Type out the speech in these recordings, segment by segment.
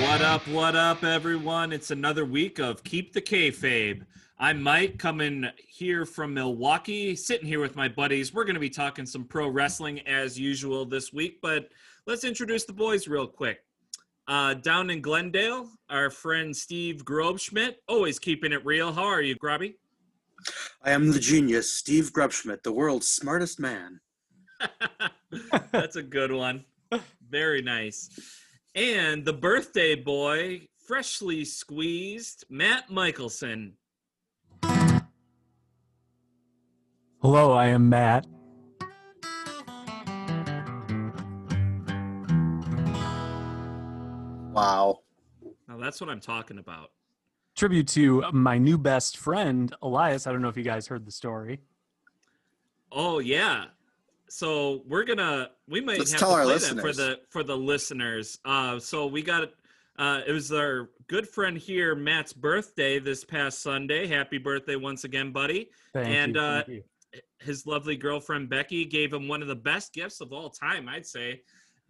What up, what up, everyone? It's another week of Keep the Kayfabe. I'm Mike, coming here from Milwaukee, sitting here with my buddies. We're going to be talking some pro wrestling as usual this week, but let's introduce the boys real quick. Uh, down in Glendale, our friend Steve Grobschmidt, always keeping it real. How are you, Grobby? I am the genius, Steve Grubschmidt, the world's smartest man. That's a good one. Very nice. And the birthday boy, freshly squeezed, Matt Michelson. Hello, I am Matt. Wow. Now that's what I'm talking about. Tribute to my new best friend, Elias. I don't know if you guys heard the story. Oh yeah. So we're gonna we might Let's have tell to our play that for the for the listeners. Uh so we got uh it was our good friend here, Matt's birthday this past Sunday. Happy birthday once again, buddy. Thank And, you. uh, you. his lovely girlfriend Becky gave him one of the best gifts of all time, I'd say,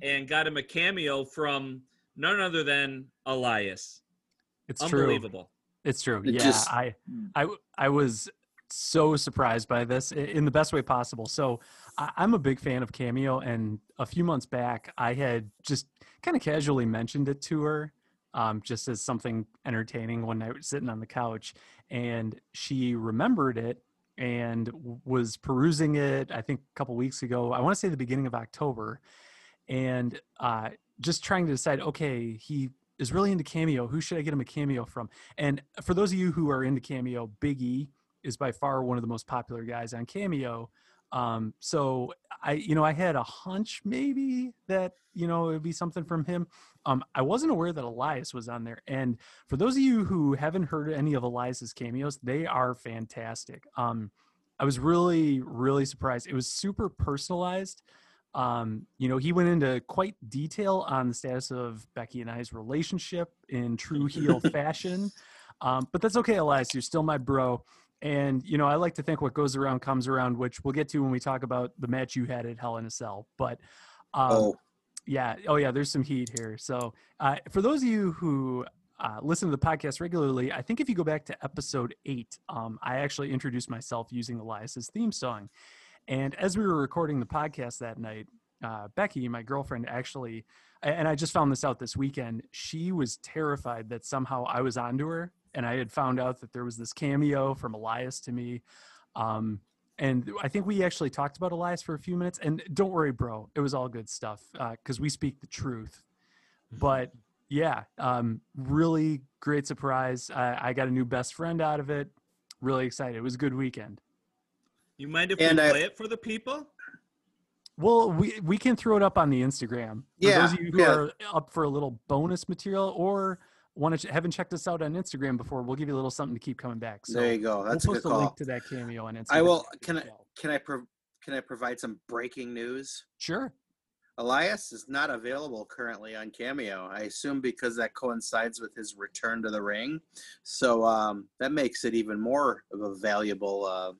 and got him a cameo from none other than Elias. It's true. Unbelievable. It's true. It yeah, just- I was so surprised by this in the best way possible. So I, I'm a big fan of Cameo, and a few months back, I had just kind of casually mentioned it to her, um, just as something entertaining one night sitting on the couch, and she remembered it and was perusing it. I think a couple weeks ago. I want to say the beginning of October, and uh, just trying to decide. Okay, he is really into cameo. Who should I get him a cameo from? And for those of you who are into Cameo, Big E is by far one of the most popular guys on Cameo. Um, so I, you know, I had a hunch maybe that you know it would be something from him. Um, I wasn't aware that Elias was on there. And for those of you who haven't heard any of Elias's cameos, they are fantastic. Um, I was really, really surprised. It was super personalized. Um, you know, he went into quite detail on the status of Becky and I's relationship in true heel fashion. Um, but that's okay, Elias. You're still my bro. And, you know, I like to think what goes around comes around, which we'll get to when we talk about the match you had at Hell in a Cell. But, um, Oh, yeah. Oh, yeah. There's some heat here. So, uh, for those of you who uh, listen to the podcast regularly, I think if you go back to episode eight, um, I actually introduced myself using Elias's theme song. And as we were recording the podcast that night, uh, Becky, my girlfriend, actually, and I just found this out this weekend, she was terrified that somehow I was onto her and I had found out that there was this cameo from Elias to me. Um, and I think we actually talked about Elias for a few minutes. And don't worry, bro, it was all good stuff because we speak the truth. But yeah, um, really great surprise. I, I got a new best friend out of it. Really excited. It was a good weekend. You mind if And we I- play it for the people? Well, we we can throw it up on the Instagram. For Yeah, those of you who yeah. are up for a little bonus material or want to haven't checked us out on Instagram before, we'll give you a little something to keep coming back. So there you go. That's we'll a good post a link call. to that cameo on Instagram. I will. Can I? Can I? Pro- can I provide some breaking news? Sure. Elias is not available currently on Cameo. I assume because that coincides with his return to the ring. So um, that makes it even more of a valuable uh,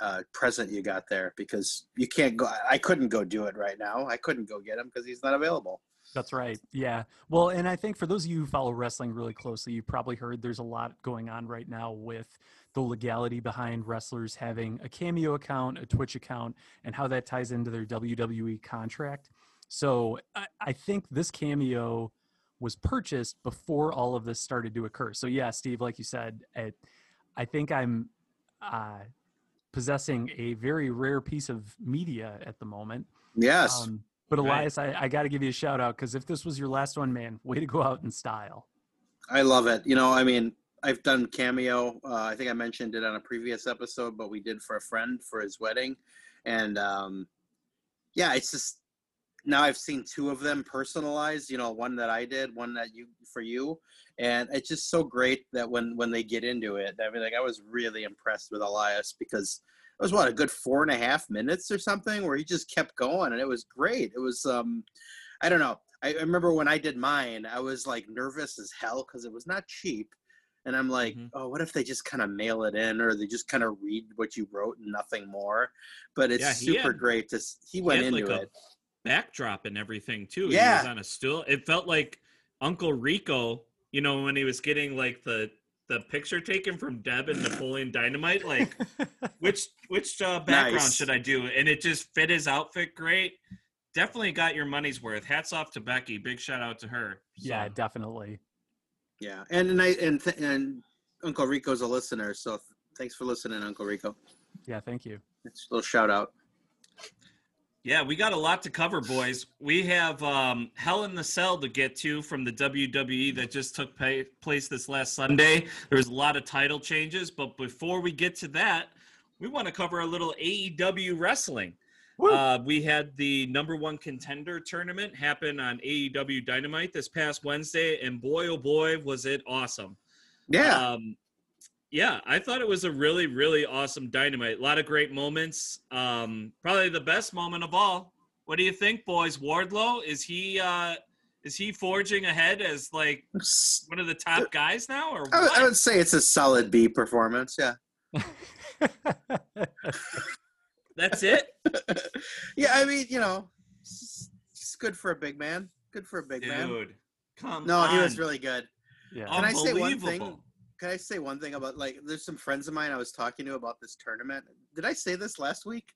uh, present you got there because you can't go. I couldn't go do it right now. I couldn't go get him because he's not available. That's right. Yeah. Well, and I think for those of you who follow wrestling really closely, you've probably heard there's a lot going on right now with the legality behind wrestlers having a Cameo account, a Twitch account, and how that ties into their WWE contract. So I, I think this Cameo was purchased before all of this started to occur. So yeah, Steve, like you said, it, I think I'm uh, possessing a very rare piece of media at the moment. Yes. Um, but Right. Elias, I, I got to give you a shout out because if this was your last one, man, way to go out in style. I love it. You know, I mean, I've done cameo. Uh, I think I mentioned it on a previous episode, but we did for a friend for his wedding, and um, yeah, it's just now I've seen two of them personalized. You know, one that I did, one that you for you, and it's just so great that when when they get into it, I mean, like I was really impressed with Elias because it was what a good four and a half minutes or something where he just kept going, and it was great. It was um, I don't know. I, I remember when I did mine, I was like nervous as hell because it was not cheap. And I'm like, Mhm. oh, what if they just kind of mail it in or they just kind of read what you wrote and nothing more? But it's Yeah, super had- great to he He went had, into like, a it. backdrop and everything too. He Yeah. was on a stool. It felt like Uncle Rico, you know, when he was getting like the the picture taken from Deb and Napoleon Dynamite, like which which uh, background Nice. should I do? And it just fit his outfit great. Definitely got your money's worth. Hats off to Becky. Big shout out to her. yeah, definitely. Yeah, and and I and th- and Uncle Rico's a listener, so th- thanks for listening, Uncle Rico. Yeah, thank you. It's a little shout out. Yeah, we got a lot to cover, boys. We have um, Hell in the Cell to get to from the WWE that just took pa- place this last Sunday. There was a lot of title changes, but before we get to that, we want to cover a little AEW wrestling. Uh, we had the number one contender tournament happen on AEW Dynamite this past Wednesday, and boy, oh boy, was it awesome. Yeah, Um, yeah, I thought it was a really, really awesome dynamite. A lot of great moments. Um, probably the best moment of all. What do you think, boys? Wardlow is he uh, is he forging ahead as like one of the top guys now, or I would, I would say it's a solid B performance. Yeah, That's it, yeah. I mean, you know, it's, it's good for a big man. Good for a big man. dude. Come No, on. he was really good. yeah. Can I say one Unbelievable. thing? Can I say one thing about like? There's some friends of mine I was talking to about this tournament. Did I say this last week?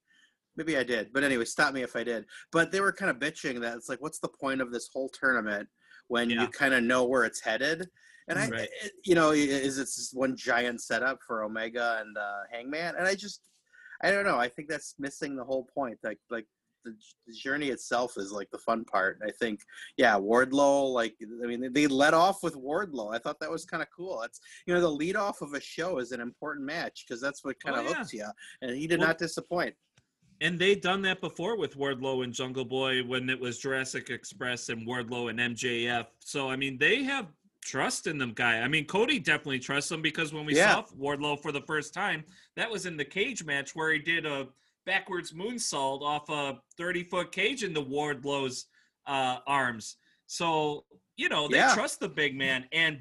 Maybe I did, but anyway, stop me if I did. But they were kind of bitching that it's like, what's the point of this whole tournament when Yeah. you kind of know where it's headed? And I, Right. it- you know, is it's just one giant setup for Omega and uh, Hangman? And I just, I don't know. I think that's missing the whole point. Like, like the, the journey itself is like the fun part. I think, yeah, Wardlow. Like, I mean, they let off with Wardlow. I thought that was kind of cool. It's you know, the lead off of a show is an important match because that's what kind Oh, of yeah. hooks you. And he did Well- not disappoint. And they done that before with Wardlow and Jungle Boy when it was Jurassic Express and Wardlow and MJF. So I mean, they have trust in them, guy. I mean, Cody definitely trusts them because when we Yeah. saw Wardlow for the first time, that was in the cage match where he did a backwards moonsault off a 30 foot cage into Wardlow's uh, arms. So you know they Yeah. trust the big man and.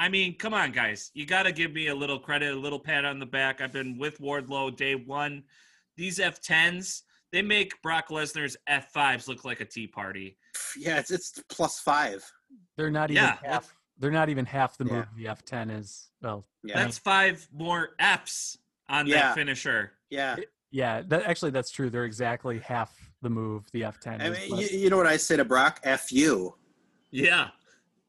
I mean, come on, guys. You got to give me a little credit, a little pat on the back. I've been with Wardlow day one these F10s, they make Brock Lesnar's F5s look like a tea party. Yeah, it's it's plus five. They're not even Yeah, half. They're not even half the Yeah. move the F10 is. Well, Yeah, That's five more Fs on Yeah. that finisher. yeah. Yeah. That actually that's true. They're exactly half the move the F10 I mean, you, you know what I say to Brock? F you. Yeah,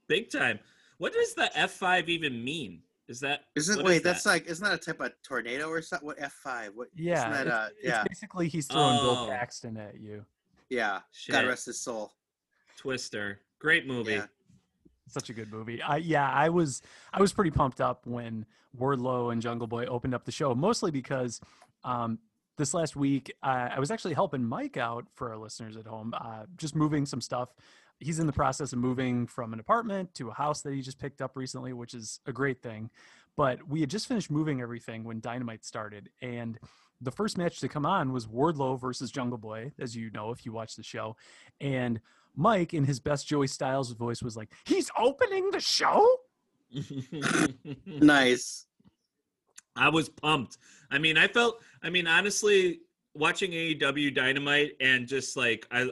big time. What does the F5 even mean? Is that Isn't wait? is that's that? like isn't that a type of tornado or something? What F five? What? yeah, Isn't that, it's, uh, it's basically he's throwing Bill Oh. Paxton at you. Yeah. Shit. God rest his soul. Twister? Great movie. Yeah. such a good movie. I yeah, I was I was pretty pumped up when Wardlow and Jungle Boy opened up the show, mostly because um, this last week I, I was actually helping Mike out for our listeners at home, uh, just moving some stuff. He's in the process of moving from an apartment to a house that he just picked up recently, which is a great thing. But we had just finished moving everything when Dynamite started, and the first match to come on was Wardlow versus Jungle Boy, as you know if you watch the show, and Mike, in his best Joey Styles voice, was like, "He's opening the show." Nice. I was pumped. I mean, I felt. I mean, honestly, watching AEW Dynamite and just like I,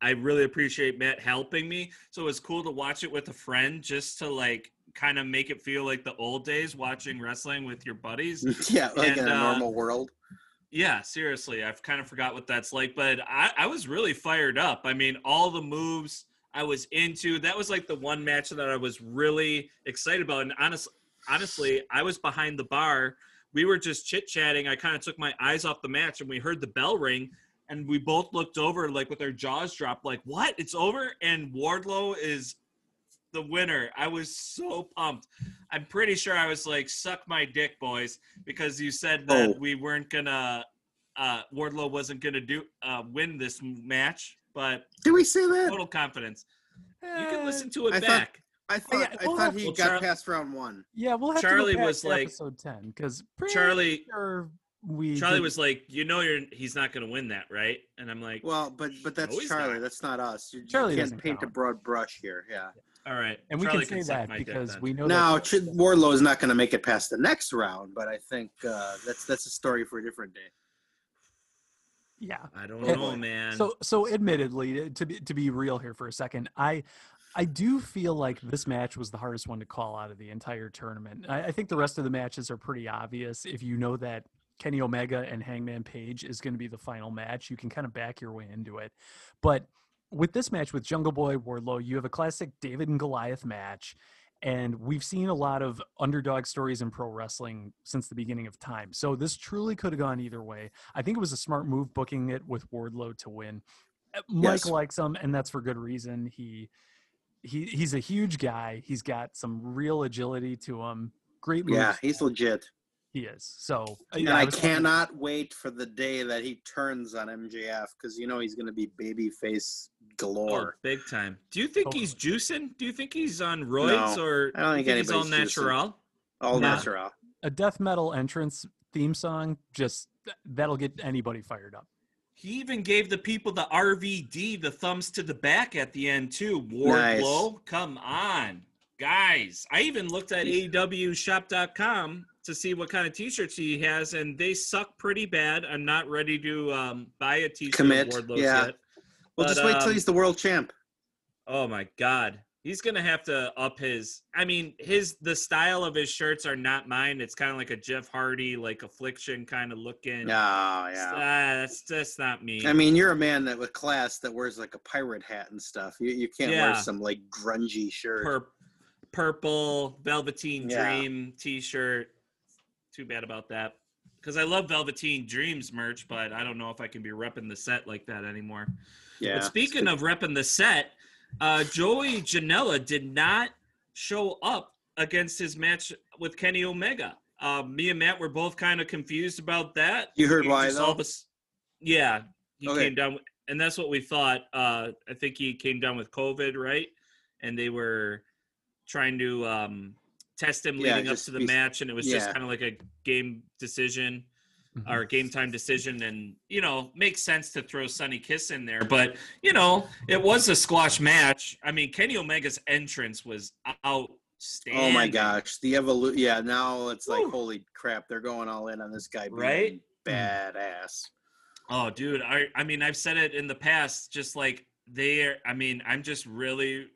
I really appreciate Matt helping me. So it was cool to watch it with a friend, just to like kind of make it feel like the old days watching wrestling with your buddies. Yeah, like in a uh, normal world. Yeah, seriously, I've kind of forgot what that's like, but I, I was really fired up. I mean, all the moves I was into. That was like the one match that I was really excited about. And honest, honestly, I was behind the bar. We were just chit chatting. I kind of took my eyes off the match, and we heard the bell ring, and we both looked over like with our jaws dropped, like, "What? It's over!" And Wardlow is the winner. I was so pumped. I'm pretty sure I was like, "Suck my dick, boys," because you said that Oh. we weren't gonna, uh, Wardlow wasn't gonna do uh, win this match. but Did we say that? total confidence. You can Eh, listen to it I back. I thought yeah, I we'll thought have- he Well, got Char- past round one. Yeah, we'll have Charlie to go back was like- episode ten because Charlie- sure we Charlie did- was like, "You know, you're he's not going to win that, right?" And I'm like, Well, but but that's No, Charlie. not. That's not us. You, you Charlie can't doesn't paint a broad brush here. Yeah. "All right." and we Charlie can say suck that because then. we know Now that Ch- Wardlow is not going to make it past the next round, but I think uh, that's that's a story for a different day. yeah. I don't Yeah. know, man. So so admittedly, to be to be real here for a second, I I do feel like this match was the hardest one to call out of the entire tournament. I, I think the rest of the matches are pretty obvious. If you know that Kenny Omega and Hangman Page is going to be the final match, you can kind of back your way into it. But with this match with Jungle Boy Wardlow, you have a classic David and Goliath match. And we've seen a lot of underdog stories in pro wrestling since the beginning of time. So this truly could have gone either way. I think it was a smart move booking it with Wardlow to win. Mike Yes. likes him, and that's for good reason. He he he's a huge guy. He's got some real agility to him. Great moves. Yeah, he's legit. he is. So uh, And yeah, I was- cannot wait for the day that he turns on MJF because you know he's going to be babyface oh, galore. big time. Do you think Totally. he's juicing? Do you think he's on roids No, or I don't think you he's all anybody's juicing. natural? All Nah. natural. a death metal entrance theme song. Just that'll get anybody fired up. He even gave the people the RVD, the thumbs to the back at the end too. Nice. Wardlow, come on, guys! I even looked at AEWShop.com to see what kind of T-shirts he has, and they suck pretty bad. I'm not ready to um, buy a T-shirt Commit, of Wardlow's yeah. yet. Well, But, just wait till um, he's the world champ. Oh my god. He's gonna have to up his I mean, his the style of his shirts are not mine. It's kind of like a Jeff Hardy, like affliction kind of looking. Yeah, Ah, yeah. that's that's not me. I mean, you're a man that with class that wears like a pirate hat and stuff. You you can't wear some like grungy shirt. Pur- purple Velveteen Yeah. Dream T-shirt. Too bad about that. Because I love Velveteen Dreams merch, but I don't know if I can be repping the set like that anymore. yeah. But speaking of repping the set, uh, Joey Janela did not show up against his match with Kenny Omega. Uh, me and Matt were both kind of confused about that. You heard He why, though? of a s- yeah, he Okay. came down, and that's what we thought. Uh, I think he came down with COVID, right? And they were trying to um, test him Yeah, leading up to the be- match, and it was just kind of like a game decision Mhm. or game time decision and you know makes sense to throw Sonny Kiss in there but you know it was a squash match I mean Kenny Omega's entrance was outstanding Oh my gosh, the evolution. Yeah, now it's like Woo. holy crap, they're going all in on this guy. Being Right? Badass. oh dude I I mean I've said it in the past just like they I mean I'm just really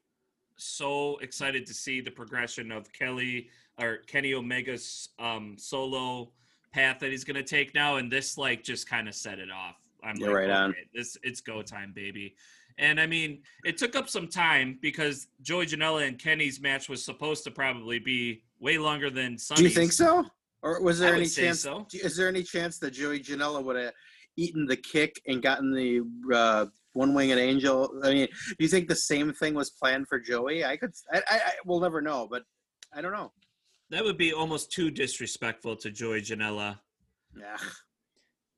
so excited to see the progression of Kelly or Kenny Omega's um solo path that he's going to take now and this like just kind of set it off I'm You're like right on. okay, this it's go time baby and I mean it took up some time because Joey Janela and Kenny's match was supposed to probably be way longer than Sonny's. Do you think so? Or was there I any chance? so. Is there any chance that Joey Janela would have eaten the kick and gotten the uh, one winged angel? I mean, do you think the same thing was planned for Joey? I could. I, I, I we'll never know, but I don't know. That would be almost too disrespectful to Joey Janela. Yeah.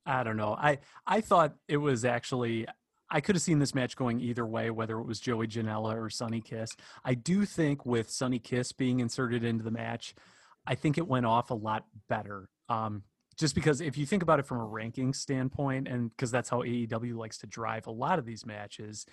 I don't know. I I thought it was actually I could have seen this match going either way, whether it was Joey Janela or Sonny Kiss. I do think with Sonny Kiss being inserted into the match, I think it went off a lot better. Um, just because if you think about it from a ranking standpoint, and because that's how AEW likes to drive a lot of these matches,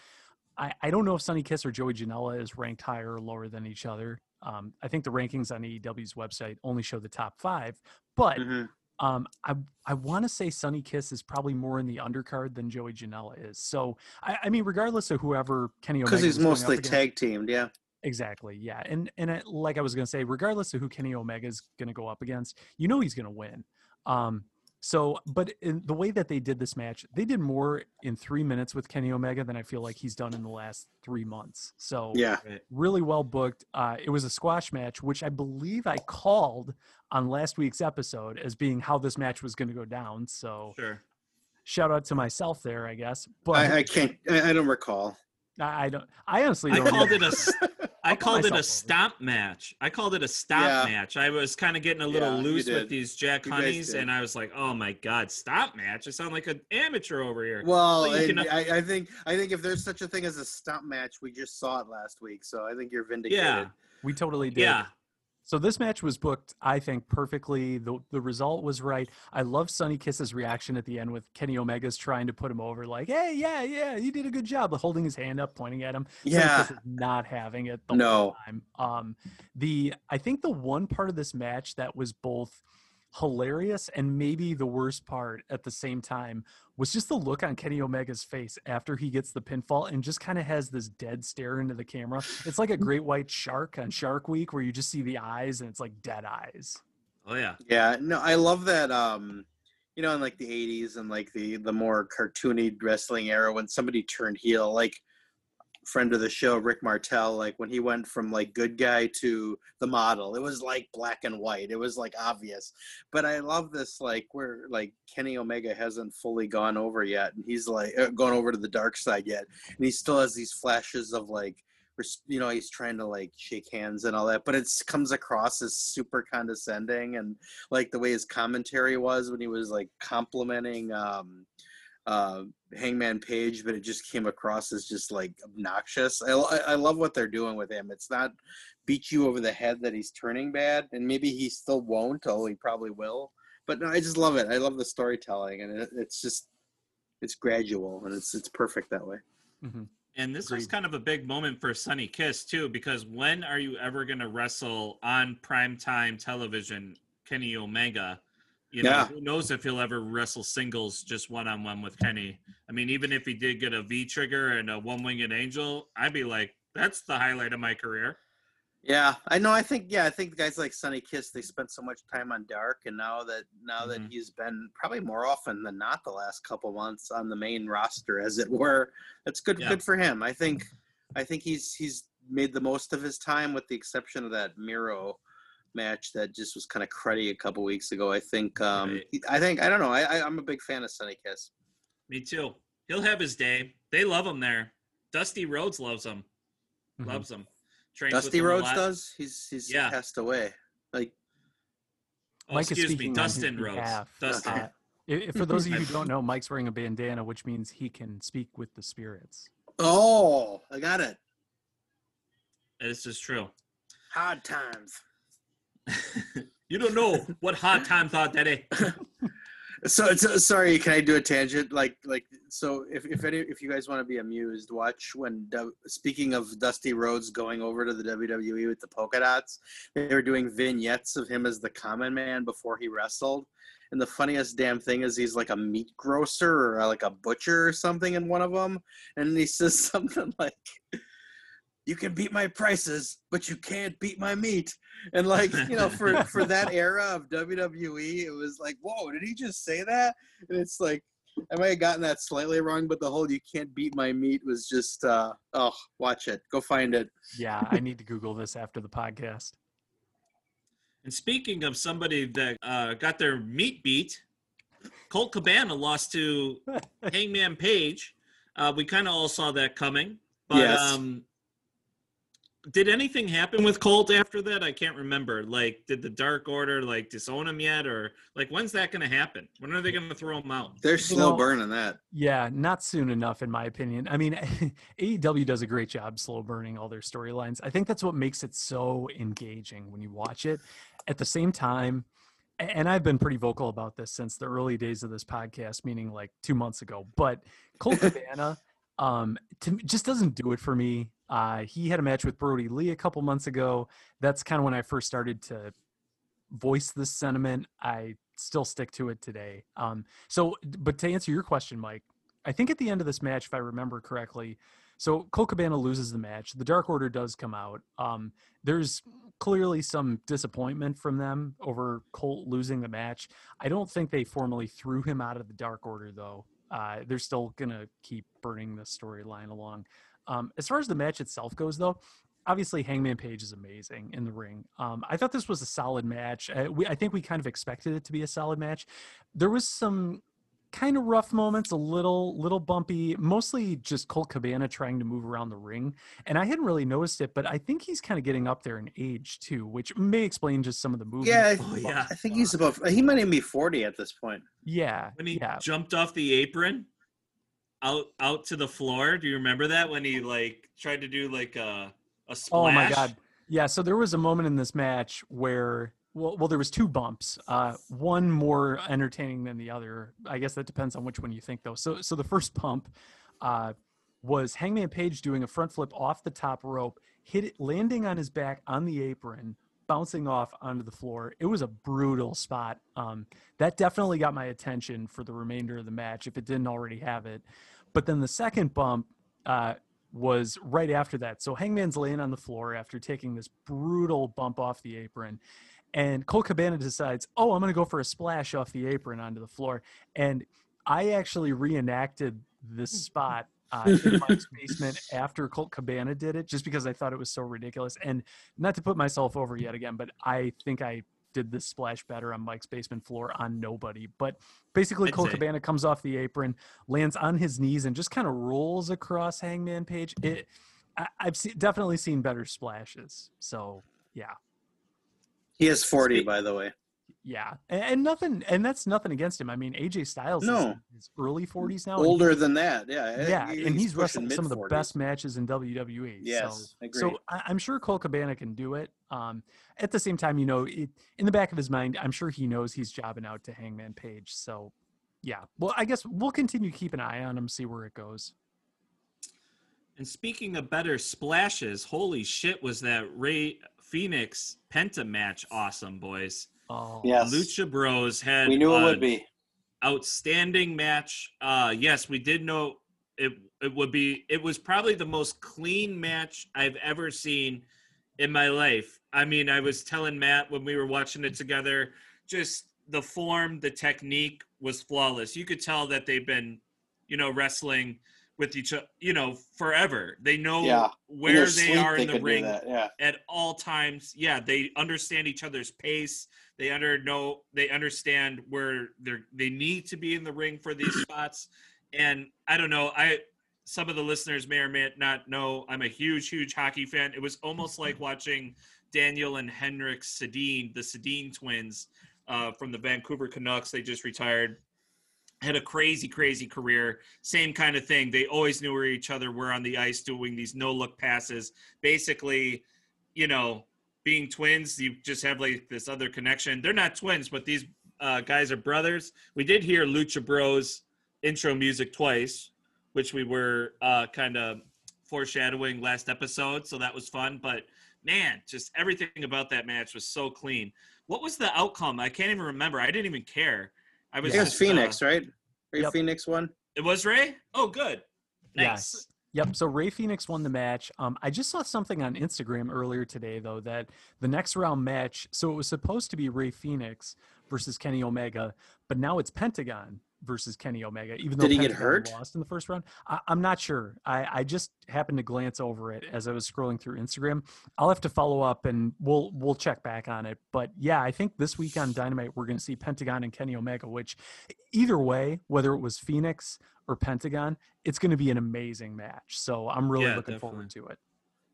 I, I don't know if Sonny Kiss or Joey Janela is ranked higher or lower than each other. Um, I think the rankings on AEW's website only show the top five, but Mhm. um, I I want to say Sonny Kiss is probably more in the undercard than Joey Janela is. So I, I mean, regardless of whoever Kenny Omega Because he's mostly tag teamed. Yeah. Exactly. Yeah. And and I, like I was gonna say, regardless of who Kenny Omega is gonna go up against, you know he's gonna win. Um. So, but in the way that they did this match, they did more in three minutes with Kenny Omega than I feel like he's done in the last three months. So Yeah. really well booked. Uh, it was a squash match, which I believe I called on last week's episode as being how this match was going to go down. So Sure. shout out to myself there, I guess. But I, I can't. I, I don't recall. I, I don't. I honestly don't. called know. it a s- I called it myself a over. stomp match. I called it a stomp Yeah. match. I was kind of getting a little Yeah, loose with these Jack You Honeys, and I was like, "Oh my god, stomp match! I sound like an amateur over here." Well, Well, you can- I, I think I think if there's such a thing as a stump match, we just saw it last week, so I think you're vindicated. yeah, We totally did. yeah. So this match was booked, I think, perfectly. The the result was right. I love Sonny Kiss's reaction at the end with Kenny Omega's trying to put him over, like, "Hey, yeah, yeah, you did a good job," but holding his hand up, pointing at him. Sonny Yeah. Kiss is not having it the No. whole time. Um, the I think the one part of this match that was both hilarious and maybe the worst part at the same time was just the look on Kenny Omega's face after he gets the pinfall and just kind of has this dead stare into the camera. It's like a great white shark on Shark Week where you just see the eyes and it's like dead eyes. Oh yeah. Yeah, no, I love that. Um, you know, in like the '80s and like the the more cartoony wrestling era, when somebody turned heel, like friend of the show Rick Martel, like when he went from like good guy to the model, it was like black and white. It was like obvious. But I love this, like where like Kenny Omega hasn't fully gone over yet, and he's like uh, gone over to the dark side yet, and he still has these flashes of like you know he's trying to like shake hands and all that but it comes across as super condescending and like the way his commentary was when he was like complimenting um uh hangman page but it just came across as just like obnoxious. I, I I love what they're doing with him. It's not beat you over the head that he's turning bad and maybe he still won't although he probably will. But no i just love it. I love the storytelling and it, it's just it's gradual and it's it's perfect that way. And this was kind of a big moment for Sonny Kiss too, because when are you ever going to wrestle on primetime television, Kenny Omega? You know, Yeah. who knows if he'll ever wrestle singles just one on one with Kenny? I mean, even if he did get a V trigger and a one winged angel, I'd be like, that's the highlight of my career. Yeah, I know. I think yeah, I think guys like Sonny Kiss they spent so much time on Dark, and now that now that Mhm. he's been probably more often than not the last couple months on the main roster, as it were. That's good. Yeah. Good for him. I think. I think he's he's made the most of his time, with the exception of that Miro match that just was kind of cruddy a couple weeks ago. I think. Um, Right. I think I don't know. I, I I'm a big fan of Sonny Kiss. Me too. He'll have his day. They love him there. Dusty Rhodes loves him. Mhm. Loves him. Trains Dusty him Rhodes does. He's he's Yeah. passed away. Like Oh, Mike is excuse me, speaking on his Dustin Rhodes. behalf. Dustin. Uh, i- i- for those of you who don't know, Mike's wearing a bandana, which means he can speak with the spirits. oh, I got it. This is true. Hard times. You don't know what hot times are, Daddy. So, so sorry, can I do a tangent? Like, like, so if if any, if you guys want to be amused, watch when speaking of Dusty Rhodes going over to the WWE with the polka dots, they were doing vignettes of him as the common man before he wrestled. And the funniest damn thing is he's like a meat grocer or uh, like a butcher or something in one of them, and he says something like. You can beat my prices, but you can't beat my meat. And like, you know, for for that era of WWE, it was like, whoa, did he just say that? And it's like, I might have gotten that slightly wrong, but the whole "you can't beat my meat" was just, uh, oh, watch it, go find it. Yeah, I need to Google this after the podcast. And speaking of somebody that uh, got their meat beat, Colt Cabana lost to Hangman Page. Uh, we kind of all saw that coming. But Yes. um, did anything happen with Colt after that? I can't remember. Like, did the Dark Order like disown him yet, or like when's that going to happen? When are they going to throw him out? They're slow know- burning that. Yeah, not soon enough, in my opinion. I mean, AEW does a great job slow burning all their storylines. I think that's what makes it so engaging when you watch it. At the same time, and I've been pretty vocal about this since the early days of this podcast, meaning like two months ago. But Colt Cabana um, to, just doesn't do it for me. Uh, he had a match with Brodie Lee a couple months ago. That's kind of when I first started to voice this sentiment. I still stick to it today. Um, so, but to answer your question, Mike, I think at the end of this match, if I remember correctly, so Colt Cabana loses the match. The Dark Order does come out. Um, there's clearly some disappointment from them over Colt losing the match. I don't think they formally threw him out of the Dark Order, though. Uh, they're still gonna keep burning the storyline along. Um, as far as the match itself goes, though, obviously Hangman Page is amazing in the ring. Um, I thought this was a solid match. Uh, we, I think we kind of expected it to be a solid match. There was some kind of rough moments, a little little bumpy, mostly just Colt Cabana trying to move around the ring. And I hadn't really noticed it, but I think he's kind of getting up there in age too, which may explain just some of the movement. Yeah, Oh, yeah. I think he's about. He might even be forty at this point. yeah, when he yeah. jumped off the apron out out to the floor. Do you remember that when he like tried to do like a a splash? Oh my god. Yeah, so there was a moment in this match where well, well there was two bumps. Uh, one more entertaining than the other. I guess that depends on which one you think though. So so the first bump uh, was Hangman Page doing a front flip off the top rope, hit it landing on his back on the apron, bouncing off onto the floor. It was a brutal spot. Um, that definitely got my attention for the remainder of the match if it didn't already have it. But then the second bump uh, was right after that. So Hangman's laying on the floor after taking this brutal bump off the apron. And Colt Cabana decides, oh, I'm going to go for a splash off the apron onto the floor. And I actually reenacted this spot uh, in Mike's basement after Colt Cabana did it, just because I thought it was so ridiculous. And not to put myself over yet again, but I think I did this splash better on Mike's basement floor on nobody. But basically, I'd Colt. Cabana comes off the apron, lands on his knees, and just kind of rolls across Hangman Page. It, I, I've see, definitely seen better splashes. So yeah, He is forty, Speak- by the way. Yeah, and, and nothing, and that's nothing against him. I mean, AJ Styles is No. in his early 40s now. Older than that, yeah. yeah, he- and he's pushing wrestled some of the best matches in WWE. Yes, so, agreed. so I, I'm sure Colt Cabana can do it. Um, at the same time, you know, it, in the back of his mind, I'm sure he knows he's jobbing out to Hangman Page. So, yeah. Well, I guess we'll continue to keep an eye on him, see where it goes. And speaking of better splashes, holy shit, was that Rey Fenix Penta match awesome, boys? Oh, Yes, Lucha Bros had we knew it would be. outstanding match. Uh, yes, we did know it. It would be. It was probably the most clean match I've ever seen in my life. I mean, I was telling Matt when we were watching it together, just the form, the technique was flawless. You could tell that they've been, you know, wrestling with each other, you know, forever. They know Yeah. Where they are they in the ring Yeah, at all times. Yeah, they understand each other's pace. They under know they understand where they're they need to be in the ring for these spots. And I don't know, I some of the listeners may or may not know I'm a huge, huge hockey fan. It was almost like watching Daniel and Henrik Sedin, the Sedin twins uh, from the Vancouver Canucks. They just retired. Had a crazy, crazy career. Same kind of thing. They always knew where each other were on the ice doing these no look passes. Basically, you know, being twins, you just have like this other connection. They're not twins, but these uh, guys are brothers. We did hear Lucha Bros intro music twice, which we were uh, kind of foreshadowing last episode, so that was fun. But man, just everything about that match was so clean. What was the outcome? I can't even remember. I didn't even care. I I was think it was just, uh, Fenix, right? Rey Yep. Fenix won. it was Rey. Oh, good. Nice. Yes. Yep. So Rey Fenix won the match. Um, I just saw something on Instagram earlier today, though, that the next round match. So it was supposed to be Rey Fenix versus Kenny Omega, but now it's Pentagon versus Kenny Omega. Even though Did he get hurt? lost in the first round, I, I'm not sure. I, I just happened to glance over it as I was scrolling through Instagram. I'll have to follow up and we'll we'll check back on it. But yeah, I think this week on Dynamite we're going to see Pentagon and Kenny Omega. Which, either way, whether it was Fenix or Pentagon, it's going to be an amazing match. So I'm really Yeah, looking forward to it.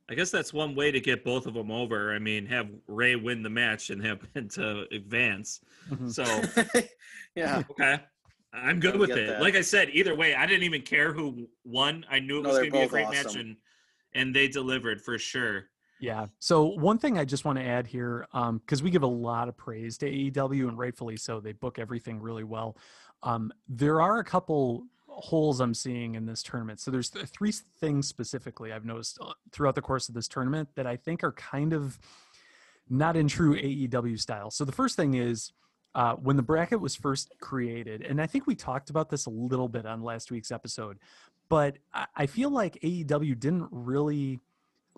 I guess that's one way to get both of them over. I mean, have Rey win the match and have Penta advance. Mhm. So, yeah. okay. I'm good with it. that. Like I said, either way, I didn't even care who won. I knew it No, was going to be a both great match, and and they delivered for sure. Yeah. So one thing I just want to add here, because we give a lot of praise to AEW and rightfully so, they book everything really well. Um, there are a couple holes I'm seeing in this tournament. So there's th- three things specifically I've noticed uh, throughout the course of this tournament that I think are kind of not in true AEW style. So the first thing is uh, when the bracket was first created, and I think we talked about this a little bit on last week's episode, but I, feel like AEW didn't really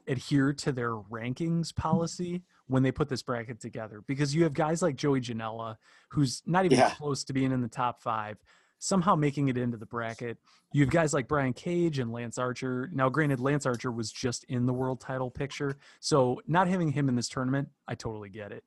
adhere to their rankings policy when they put this bracket together because you have guys like Joey Janela, who's not even Yeah. close to being in the top five, somehow making it into the bracket. You have guys like Brian Cage and Lance Archer. Now, granted, Lance Archer was just in the world title picture, so not having him in this tournament, I totally get it.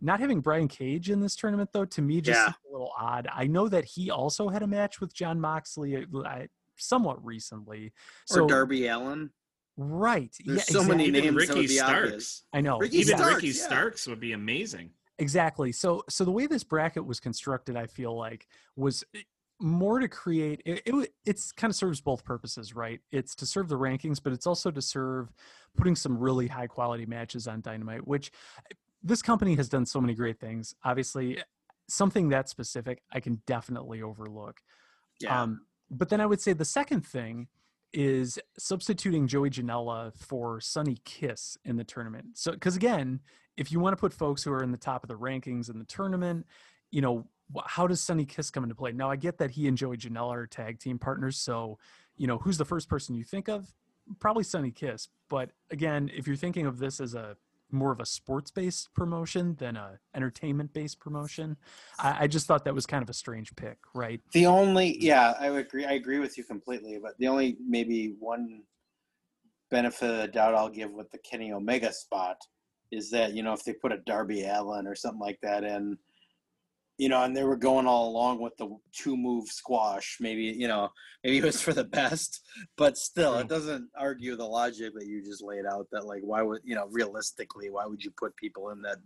Not having Brian Cage in this tournament, though, to me just Yeah. a little odd. I know that he also had a match with Jon Moxley uh, somewhat recently. So or Darby Allin. right, There's yeah, so many exactly. Even names that would Ricky Starks. obvious. I know. Ricky Even Starks, Ricky yeah. Starks would be amazing. Exactly. So so the way this bracket was constructed, I feel like, was eh, more to create it, it it's kind of serves both purposes, right? It's to serve the rankings, but it's also to serve putting some really high quality matches on Dynamite, which eh, this company has done so many great things. Obviously, something that specific I can definitely overlook. Yeah. Um, but then I would say the second thing is substituting Joey Janela for Sonny Kiss in the tournament. So, because again, if you want to put folks who are in the top of the rankings in the tournament, you know, how does Sonny Kiss come into play? Now, I get that he and Joey Janela are tag team partners. So, you know, who's the first person you think of? Probably Sonny Kiss. But again, if you're thinking of this as a more of a sports based promotion than a entertainment based promotion, I, I just thought that was kind of a strange pick, right? The only, yeah, I agree. I agree with you completely. But the only maybe one benefit of the doubt I'll give with the Kenny Omega spot is that you know if they put a Darby Allin or something like that in, you know, and they were going all along with the two move squash, maybe you know maybe it was for the best, but still it doesn't argue the logic that you just laid out. That like why would you know realistically why would you put people in that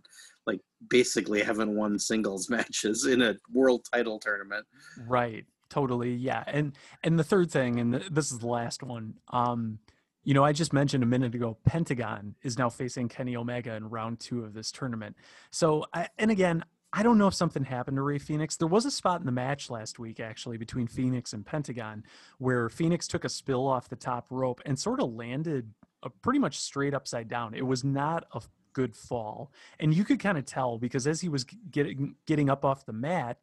like basically haven't won singles matches in a world title tournament? Right. Totally. Yeah. And and the third thing, and th- this is the last one. Um, you know, I just mentioned a minute ago, Pentagon is now facing Kenny Omega in round two of this tournament. So, I, and again, I don't know if something happened to Rey Fenix. There was a spot in the match last week, actually, between Fenix and Pentagon, where Fenix took a spill off the top rope and sort of landed uh pretty much straight upside down. It was not a good fall, and you could kind of tell because as he was getting getting up off the mat,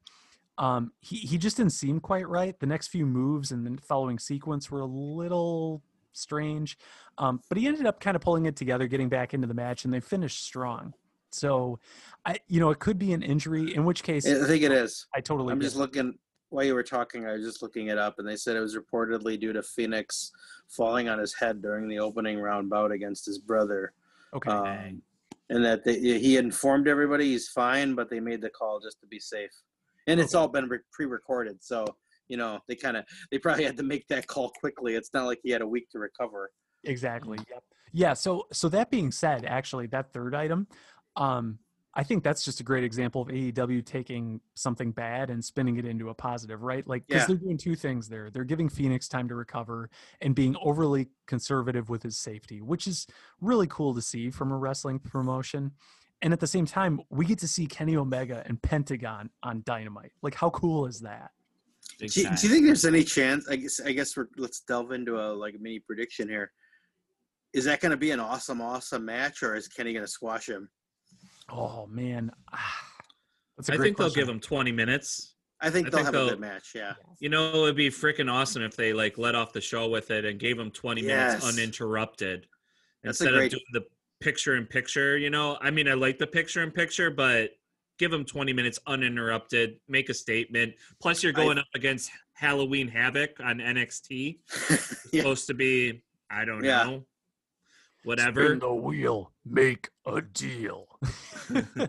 um, he he just didn't seem quite right. The next few moves and the following sequence were a little strange, um, but he ended up kind of pulling it together, getting back into the match, and they finished strong. So, I you know it could be an injury, in which case I think it is. I totally I'm just looking while you were talking. I was just looking it up, and they said it was reportedly due to Fenix falling on his head during the opening round bout against his brother, okay. um, and that they, he informed everybody he's fine, but they made the call just to be safe. And it's all been re- pre-recorded, so you know they kind of they probably had to make that call quickly. It's not like he had a week to recover. Exactly. Yep. Yeah. So so that being said, actually, that third item, um, I think that's just a great example of AEW taking something bad and spinning it into a positive, right? Like because Yeah. they're doing two things there. They're giving Fenix time to recover and being overly conservative with his safety, which is really cool to see from a wrestling promotion. And at the same time, we get to see Kenny Omega and Pentagon on Dynamite. Like, how cool is that? Do you, do you think there's any chance? I guess I guess we're let's delve into a like mini prediction here. Is that going to be an awesome, awesome match, or is Kenny going to squash him? Oh man, ah, that's a I great think they'll question. give him 20 minutes. I think I they'll think have a they'll- good match. Yeah. You know, it'd be freaking awesome if they like let off the show with it and gave him 20 minutes uninterrupted That's a instead great- of doing the picture in picture. You know, I mean, I like the picture in picture, but give him 20 minutes uninterrupted, make a statement. Plus, you're I- going up against Halloween Havoc on NXT. Yeah. Supposed to be, I don't Yeah. know, whatever. the wheel, make a deal.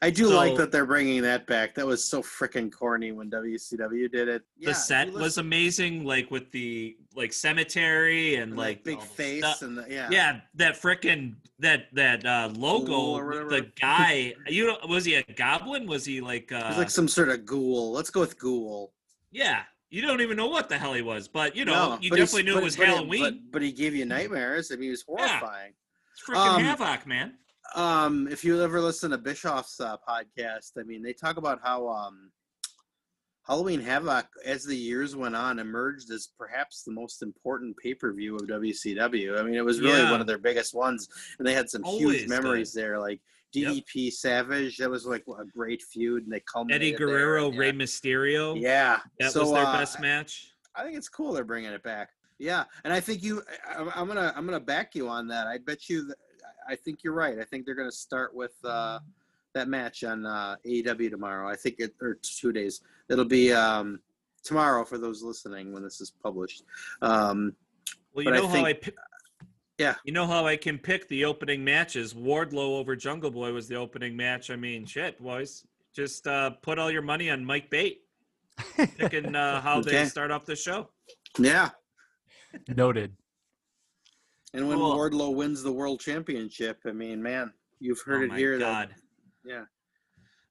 I do like that they're bringing that back. That was so freaking corny when WCW did it. Yeah, the if set was amazing, like with the like cemetery and, and like big face stuff. and the, yeah. yeah that frickin' that that uh logo Ghoul or with the guy you know was he a goblin was he like uh It was like some sort of ghoul. Let's go with ghoul. yeah you don't even know what the hell he was but you know No, you definitely knew but- it was but halloween But, but he gave you nightmares. I mean, he was horrifying. it's freaking um, havoc man um if you ever listen to bischoff's uh, podcast i mean they talk about how um halloween havoc as the years went on emerged as perhaps the most important pay-per-view of wcw i mean it was really Yeah. one of their biggest ones and they had some Always huge memories there like Yep. dep savage that was like a great feud and they culminated eddie there, guerrero yeah. rey mysterio yeah that so, was their uh, best match I think it's cool they're bringing it back. Yeah, and I think you. I, I'm gonna. I'm gonna back you on that. I bet you. That, I think you're right. I think they're gonna start with uh, that match on uh, AEW tomorrow. I think it or two days. It'll be um, tomorrow for those listening when this is published. Um, well you but I know how i think- pi- Yeah. You know how I can pick the opening matches? Wardlow over Jungle Boy was the opening match. I mean, shit, boys. Just uh, put all your money on Mike Bate, picking uh, how they start off the show. Yeah. Noted. And when Cool. Wardlow wins the world championship, I mean, man, you've heard oh it my here. God. That, yeah.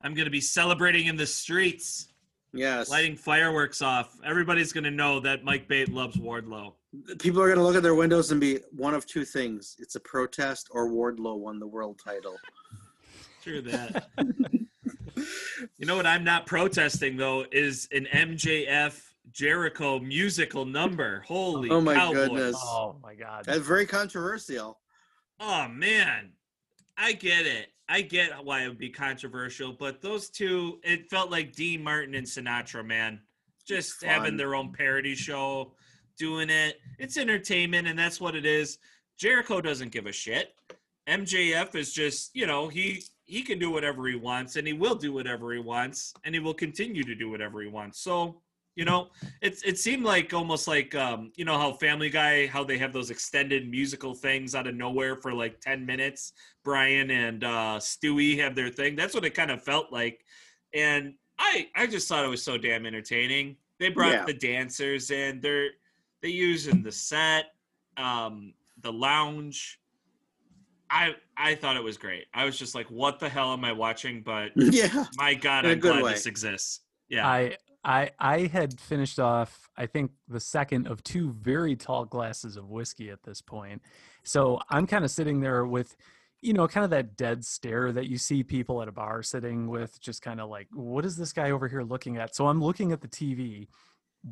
I'm going to be celebrating in the streets, Yes. lighting fireworks off. Everybody's going to know that Mike Bate loves Wardlow. People are going to look at their windows and be one of two things: it's a protest, or Wardlow won the world title. True that. you know what I'm not protesting though is an MJF Jericho musical number. Holy Oh my cowboy. goodness. Oh my god. That's very controversial. Oh man. I get it. I get why it would be controversial, but those two, it felt like Dean Martin and Sinatra, man. Just Fun. having their own parody show, doing it. It's entertainment, and that's what it is. Jericho doesn't give a shit. MJF is just, you know, he he can do whatever he wants, and he will do whatever he wants, and he will continue to do whatever he wants. So, you know, it's it seemed like almost like um, you know how Family Guy, how they have those extended musical things out of nowhere for like ten minutes. Brian and uh, Stewie have their thing. That's what it kind of felt like, and I I just thought it was so damn entertaining. They brought Yeah. the dancers in. They're they use in the set, um, the lounge. I I thought it was great. I was just like, what the hell am I watching? But yeah. my God, In a I'm glad way. this exists. Yeah. I I I had finished off I think the second of two very tall glasses of whiskey at this point. So I'm kind of sitting there with you know kind of that dead stare that you see people at a bar sitting with just kind of like what is this guy over here looking at? So I'm looking at the TV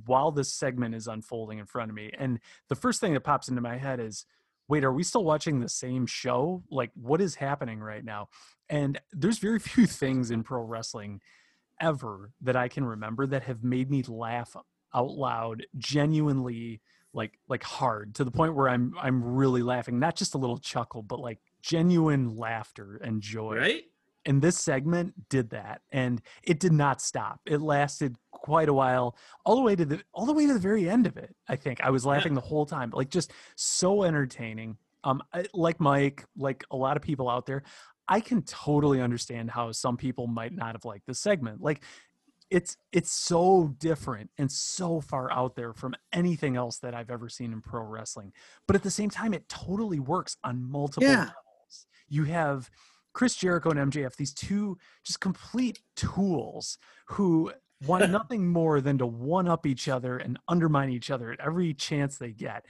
while this segment is unfolding in front of me and the first thing that pops into my head is wait are we still watching the same show like what is happening right now and there's very few things in pro wrestling ever that I can remember that have made me laugh out loud genuinely like like hard to the point where I'm I'm really laughing not just a little chuckle but like genuine laughter and joy. Right? and this segment did that and it did not stop. It lasted quite a while all the way to the all the way to the very end of it i think. I was laughing the whole time like just so entertaining. Um I, like mike like a lot of people out there i can totally understand how some people might not have liked this segment like it's it's so different and so far out there from anything else that i've ever seen in pro wrestling but at the same time it totally works on multiple Yeah. levels you have Chris Jericho and MJF, these two just complete tools who want nothing more than to one up each other and undermine each other at every chance they get.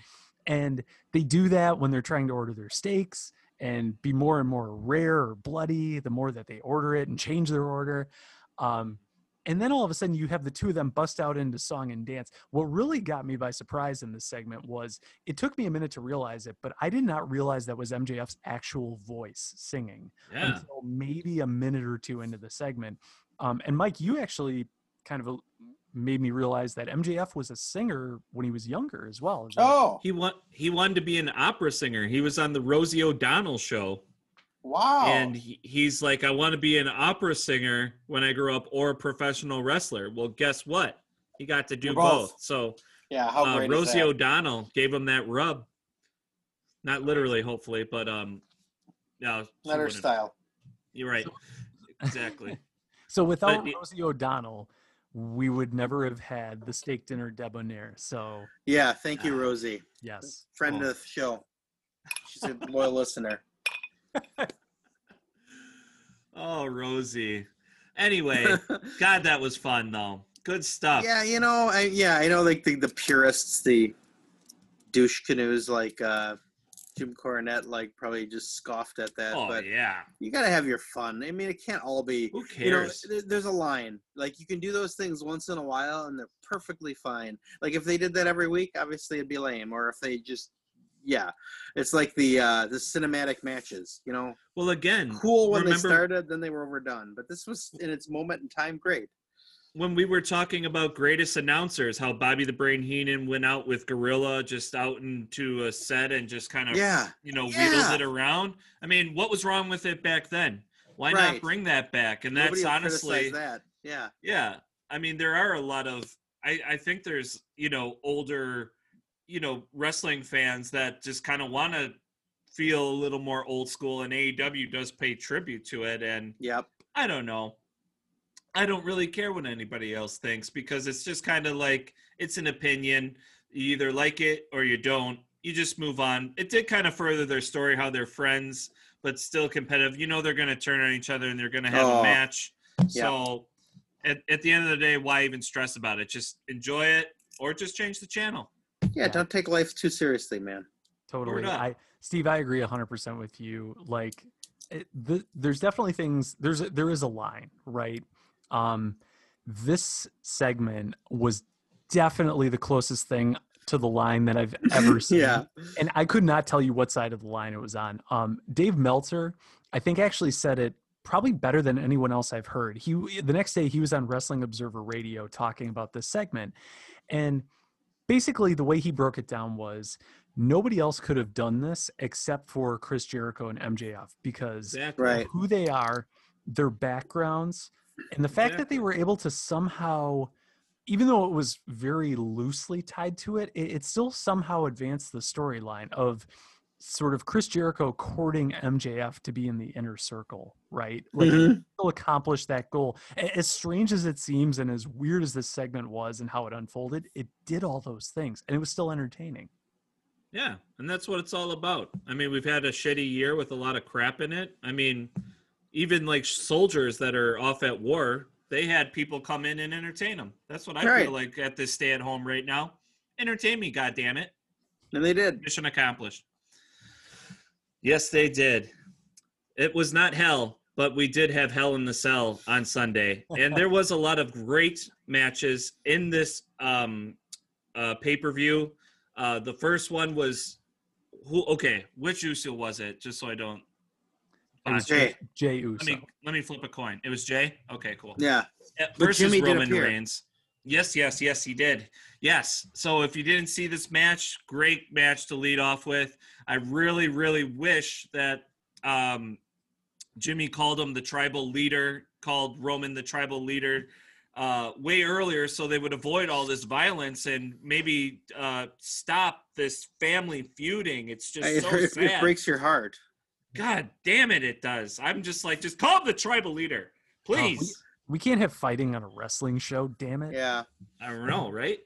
And they do that when they're trying to order their steaks and be more and more rare or bloody the more that they order it and change their order. Um, and then all of a sudden you have the two of them bust out into song and dance. What really got me by surprise in this segment was it took me a minute to realize it, but I did not realize that was MJF's actual voice singing Yeah. until maybe a minute or two into the segment. Um, and Mike, you actually kind of made me realize that MJF was a singer when he was younger as well. Is that- Oh, He want he wanted to be an opera singer. He was on the Rosie O'Donnell show. wow. And he, he's like, I want to be an opera singer when I grow up or a professional wrestler. Well, guess what? He got to do both. both. So yeah, how uh, great Rosie is that? O'Donnell gave him that rub. Not literally, hopefully, but um, no, she Not her style. You're right. Exactly. So without But Rosie O'Donnell, we would never have had the steak dinner debonair. So Yeah, thank Ah. you, Rosie. yes, Friend Oh. of the show. She's a loyal listener. oh, Rosie. Anyway, God, that was fun though. Good stuff. Yeah, you know, I yeah, I know like the, the purists, the douche canoes like uh Jim Cornette like probably just scoffed at that, oh but yeah. you gotta have your fun. I mean, it can't all be Who you know, cares? there's a line. Like you can do those things once in a while and they're perfectly fine. Like if they did that every week, obviously it'd be lame. Or if they just yeah. It's like the uh the cinematic matches, you know. well, again, Cool when remember- they started, then they were overdone. But this was in its moment in time great. When we were talking about greatest announcers, how Bobby the Brain Heenan went out with Gorilla just out into a set and just kind of Yeah. you know Yeah. wheeled it around. I mean, what was wrong with it back then? Why not bring that back? And that's honestly, that. Yeah. yeah. I mean, there are a lot of. I I think there's you know older, you know wrestling fans that just kind of want to feel a little more old school, and AEW does pay tribute to it. And Yep. I don't know. I don't really care what anybody else thinks because it's just kind of like it's an opinion. You either like it or you don't. You just move on. It did kind of further their story how they're friends, but still competitive. You know they're going to turn on each other and they're going to have Oh, a match. yeah. So at, at the end of the day, why even stress about it? Just enjoy it or just change the channel. Yeah, don't take life too seriously, man. Totally. I Steve, I agree 100% with you. Like it, the, there's definitely things there's a, there is a line, right? Um this segment was definitely the closest thing to the line that I've ever seen. Yeah. And I could not tell you what side of the line it was on. Um Dave Meltzer, I think actually said it probably better than anyone else I've heard. He the next day he was on Wrestling Observer Radio talking about this segment. And basically the way he broke it down was nobody else could have done this except for Chris Jericho and MJF because Exactly. Right. who they are, their backgrounds, and the fact that they were able to somehow, even though it was very loosely tied to it, it, it still somehow advanced the storyline of sort of Chris Jericho courting MJF to be in the inner circle, right? Like Mhm. still accomplished that goal. As strange as it seems and as weird as this segment was and how it unfolded, it did all those things and it was still entertaining. Yeah, and that's what it's all about. I mean, we've had a shitty year with a lot of crap in it. I mean, even like soldiers that are off at war, they had people come in and entertain them. That's what I Right. feel like at this stay at home right now. Entertain me, God damn it! And they did. Mission accomplished. Yes, they did. It was not hell, but we did have hell in the cell on Sunday, and there was a lot of great matches in this um, uh, pay per view. Uh, the first one was who? Okay, which Uso was it? Just so I don't. It was Jay. Jay Uso. Let me let me flip a coin. It was Jay. Okay, cool. Yeah. But versus Jimmy Roman appear. Reigns. Yes, yes, yes, he did. Yes. So if you didn't see this match, great match to lead off with. I really, really wish that um, Jimmy called him the tribal leader, called Roman the tribal leader uh, way earlier so they would avoid all this violence and maybe uh, stop this family feuding. It's just It, so it, sad. it breaks your heart. God damn it, it does. I'm just like, just call him the tribal leader, oh, please. we can't have fighting on a wrestling show, damn it. Yeah. I don't know, right?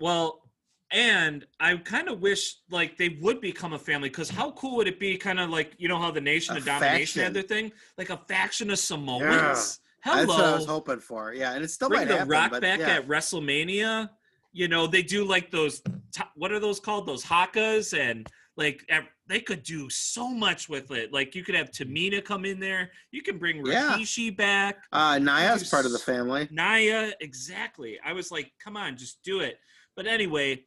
Well, and I kind of wish like they would become a family because how cool would it be? Kind of like you know how the Nation A of Domination faction. had their thing, like a faction of Samoans. Hello. That's what I was hoping for. Yeah, and it's still bring might the happen. Rock but back yeah. at WrestleMania. You know they do like those. To- what are those called? Those hakas and like ev- they could do so much with it. Like you could have Tamina come in there. You can bring Yeah. Rikishi back. Uh, Naya's part of the family. Naya, exactly. I was like, come on, just do it. But anyway,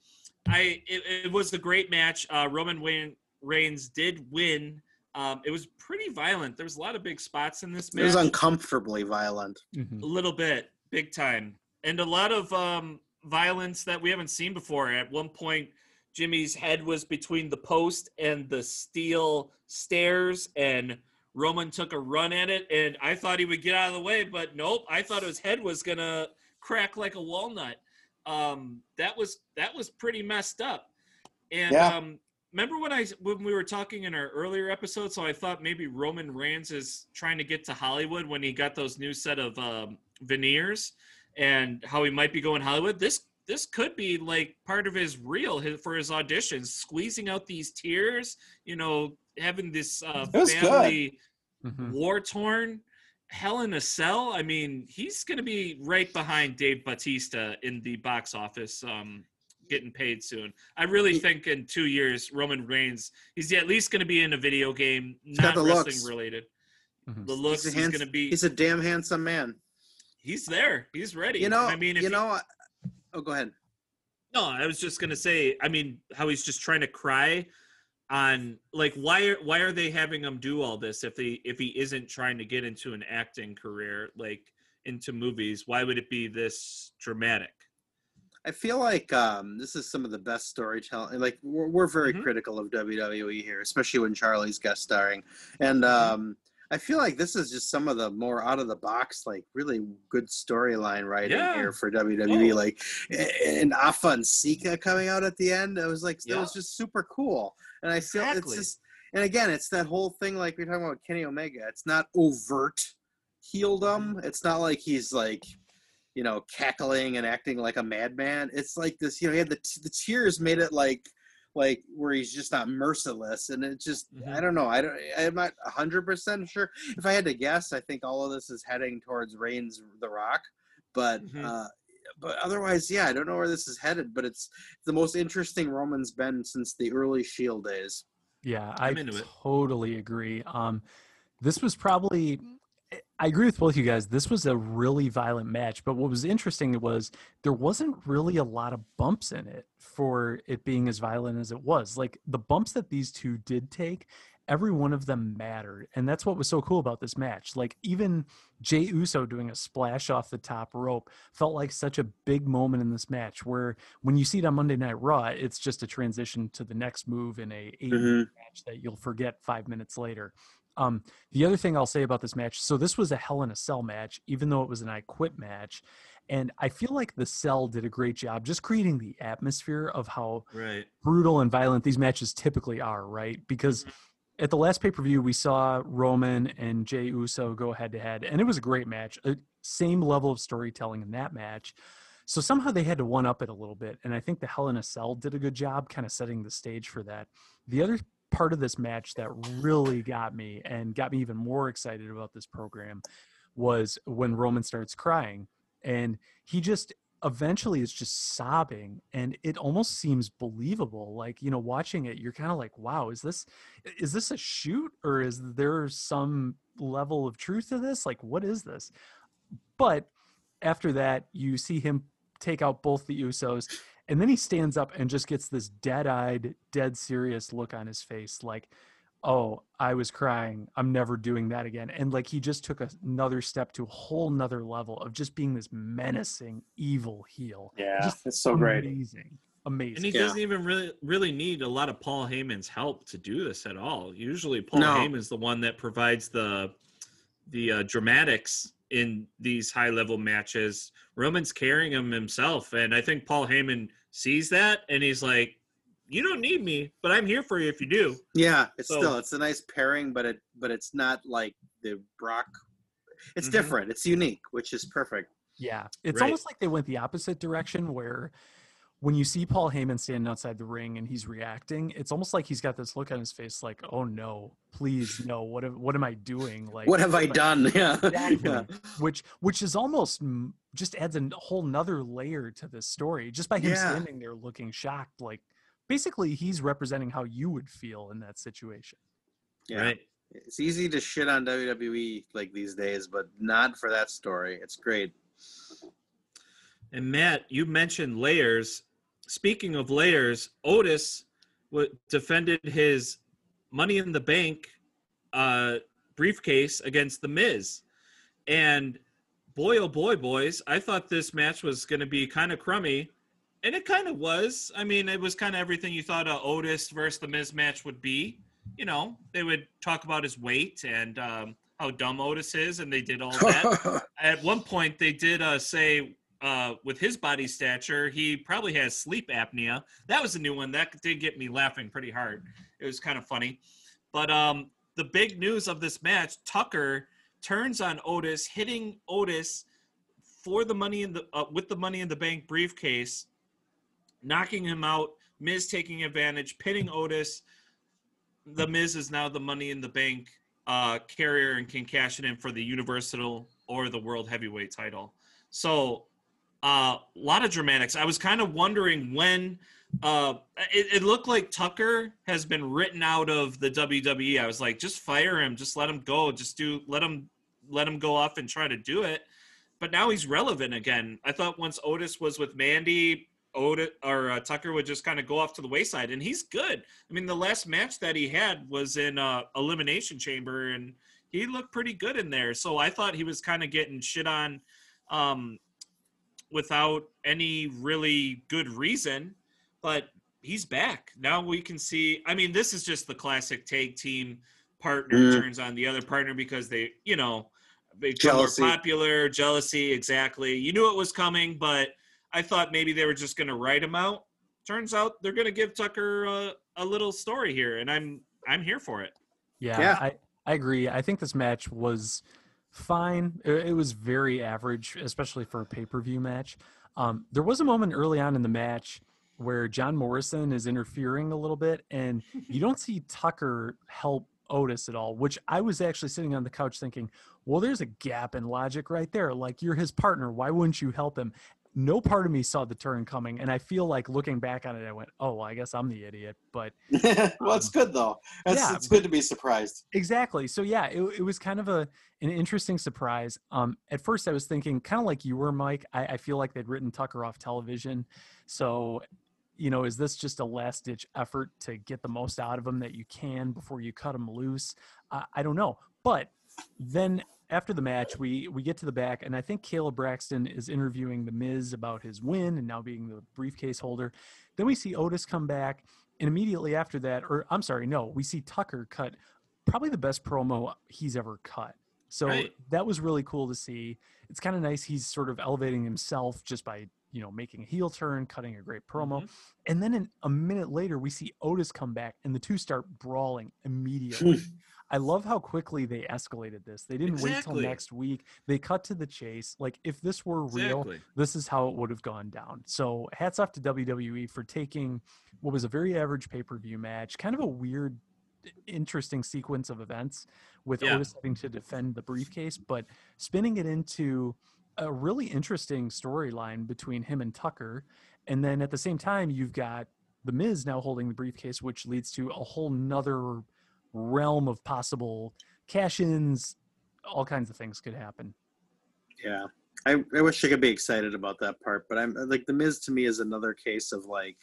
I it, it was a great match. Uh, Roman Wayne, Reigns did win. Um, it was pretty violent. There was a lot of big spots in this match. It was uncomfortably violent. Mhm. a little bit, big time, and a lot of um, violence that we haven't seen before. At one point, Jimmy's head was between the post and the steel stairs, and Roman took a run at it, and I thought he would get out of the way, but nope. I thought his head was gonna crack like a walnut. Um, that was that was pretty messed up. And Yeah. um, remember when I when we were talking in our earlier episode? So I thought maybe Roman Reigns is trying to get to Hollywood when he got those new set of um, veneers, and how he might be going Hollywood. This this could be like part of his reel his, for his auditions, squeezing out these tears. You know, having this uh, It was good. family Mhm. war torn. Hell in a Cell. I mean, he's going to be right behind Dave Batista in the box office, um, getting paid soon. I really think in two years, Roman Reigns, he's at least going to be in a video game, got not the wrestling looks. related. Mhm. The looks, He's he's, a hands- going to be. He's a damn handsome man. he's there. He's ready. You know. I mean, if you he- know. Oh, go ahead. No, I was just gonna say. I mean, how he's just trying to cry on like why are why are they having him do all this if he if he isn't trying to get into an acting career like into movies? Why would it be this dramatic? I feel like um, this is some of the best storytelling. Like we're, we're very Mhm. critical of WWE here, especially when Charlie's guest starring, and Mm-hmm. I feel like this is just some of the more out of the box, like really good storyline writing Yeah. here for WWE. Oh. Like and Afa and Sika coming out at the end, it was like it Yeah. was just super cool, and I feel Exactly. it's just. and again, it's that whole thing like we're talking about Kenny Omega. It's not overt heeldom. Mm-hmm. It's not like he's like, you know, cackling and acting like a madman. It's like this, you know, he had the the tears made it like like where he's just not merciless and it just Mhm. i don't know i don't i'm not 100% sure if i had to guess i think all of this is heading towards reigns the rock but Mhm. uh but otherwise yeah i don't know where this is headed but it's the most interesting roman's been since the early shield days Yeah, I I'm into it. totally agree. Um, this was probably, I agree with both of you guys. This was a really violent match, but what was interesting was there wasn't really a lot of bumps in it for it being as violent as it was. Like the bumps that these two did take, every one of them mattered. And that's what was so cool about this match. Like even Jay Uso doing a splash off the top rope felt like such a big moment in this match where when you see it on Monday Night Raw, it's just a transition to the next move in a eight mm-hmm. match that you'll forget five minutes later. Um, the other thing I'll say about this match, so this was a Hell in a Cell match, even though it was an I Quit match, and I feel like the Cell did a great job just creating the atmosphere of how Right. brutal and violent these matches typically are, right? Because at the last pay per view, we saw Roman and Jay Uso go head to head, and it was a great match. Uh, same level of storytelling in that match. So somehow they had to one up it a little bit, and I think the Hell in a Cell did a good job kind of setting the stage for that. The other part of this match that really got me and got me even more excited about this program was when Roman starts crying, and he just eventually is just sobbing and it almost seems believable like you know watching it you're kind of like wow is this is this a shoot or is there some level of truth to this? Like what is this? But after that you see him take out both the usos and then he stands up and just gets this dead-eyed dead serious look on his face like oh i was crying i'm never doing that again and like he just took another step to a whole nother level of just being this menacing evil heel yeah Just it's so great amazing amazing And he Yeah. doesn't even really really need a lot of Paul Heyman's help to do this at all. Usually, Paul No. Heyman's the one that provides the the uh, dramatics in these high level matches. Roman's carrying him himself, and I think Paul Heyman sees that, and he's like, "You don't need me, but I'm here for you if you do." yeah it's So- still it's a nice pairing but it but it's not like the brock it's Mhm. different it's unique which is perfect Yeah, it's Right. almost like they went the opposite direction where when you see Paul Heyman standing outside the ring and he's reacting, it's almost like he's got this look on his face like, "Oh no, please no, what am, what am I doing?" Like what have i done yeah Exactly. yeah which which is almost just adds a whole nother layer to this story just by him Yeah. standing there looking shocked like basically he's representing how you would feel in that situation. yeah Right. it's easy to shit on WWE like these days, but not for that story. It's great. And Matt, you mentioned layers. Speaking of layers, Otis defended his Money in the Bank uh, briefcase against The Miz. And boy, oh boy, boys, I thought this match was going to be kind of crummy. And it kind of was. I mean, it was kind of everything you thought a Otis versus The Miz match would be. You know, they would talk about his weight and um, how dumb Otis is, and they did all that at one point they did uh, say uh, with his body stature he probably has sleep apnea. That was a new one. That did get me laughing pretty hard. It was kind of funny. But um, the big news of this match tucker turns on otis hitting otis for the money in the uh, with the money in the bank briefcase knocking him out miz taking advantage pinning otis. The miz is now the money in the bank uh, carrier and can cash it in for the universal or the world heavyweight title. So a uh, lot of dramatics. I was kind of wondering when uh, it, it looked like Tucker has been written out of the WWE. I was like, just fire him, just let him go, just do let him let him go off and try to do it. But now he's relevant again. I thought once Otis was with Mandy, Otis or uh, Tucker would just kind of go off to the wayside, and he's good. I mean, the last match that he had was in uh, Elimination Chamber, and he looked pretty good in there. So I thought he was kind of getting shit on um, without any really good reason, but he's back. Now we can see. I mean, this is just the classic tag team partner Mm. turns on the other partner because they, you know, become Jealousy. more popular, jealousy, exactly. You knew it was coming, but I thought maybe they were just going to write him out. Turns out they're going to give Tucker a, a little story here, and I'm I'm here for it. Yeah, Yeah. I, I agree. I think this match was fine. It, was very average, especially for a pay per view match. Um, there was a moment early on in the match where John Morrison is interfering a little bit, and you don't see Tucker help Otis at all, which I was actually sitting on the couch thinking, well, there's a gap in logic right there. Like, you're his partner. Why wouldn't you help him? No part of me saw the turn coming, and I feel like looking back on it, I went, "Oh, well, I guess I'm the idiot." But well, it's good though. It's, yeah, it's good to be surprised. Exactly. So yeah, it, it was kind of a an interesting surprise. Um, at first, I was thinking kind of like you were, Mike. I, I feel like they'd written Tucker off television, so you know, is this just a last ditch effort to get the most out of him that you can before you cut him loose? Uh, I don't know, but then after the match, we we get to the back, and I think Kayla Braxton is interviewing the Miz about his win and now being the briefcase holder. Then we see Otis come back, and immediately after that, or I'm sorry, no, we see Tucker cut probably the best promo he's ever cut. So Right. that was really cool to see. It's kind of nice he's sort of elevating himself just by you know making a heel turn, cutting a great promo, Mhm. and then in, a minute later we see Otis come back, and the two start brawling immediately. I love how quickly they escalated this. They didn't wait Exactly. till next week. They cut to the chase. Like if this were real, Exactly. this is how it would have gone down. So hats off to WWE for taking what was a very average pay-per-view match, kind of a weird interesting sequence of events with Yeah. Otis having to defend the briefcase, but spinning it into a really interesting storyline between him and Tucker. And then at the same time, you've got the Miz now holding the briefcase, which leads to a whole nother realm of possible cash-ins. All kinds of things could happen. Yeah. I, I wish I could be excited about that part, but I'm like the Miz to me is another case of like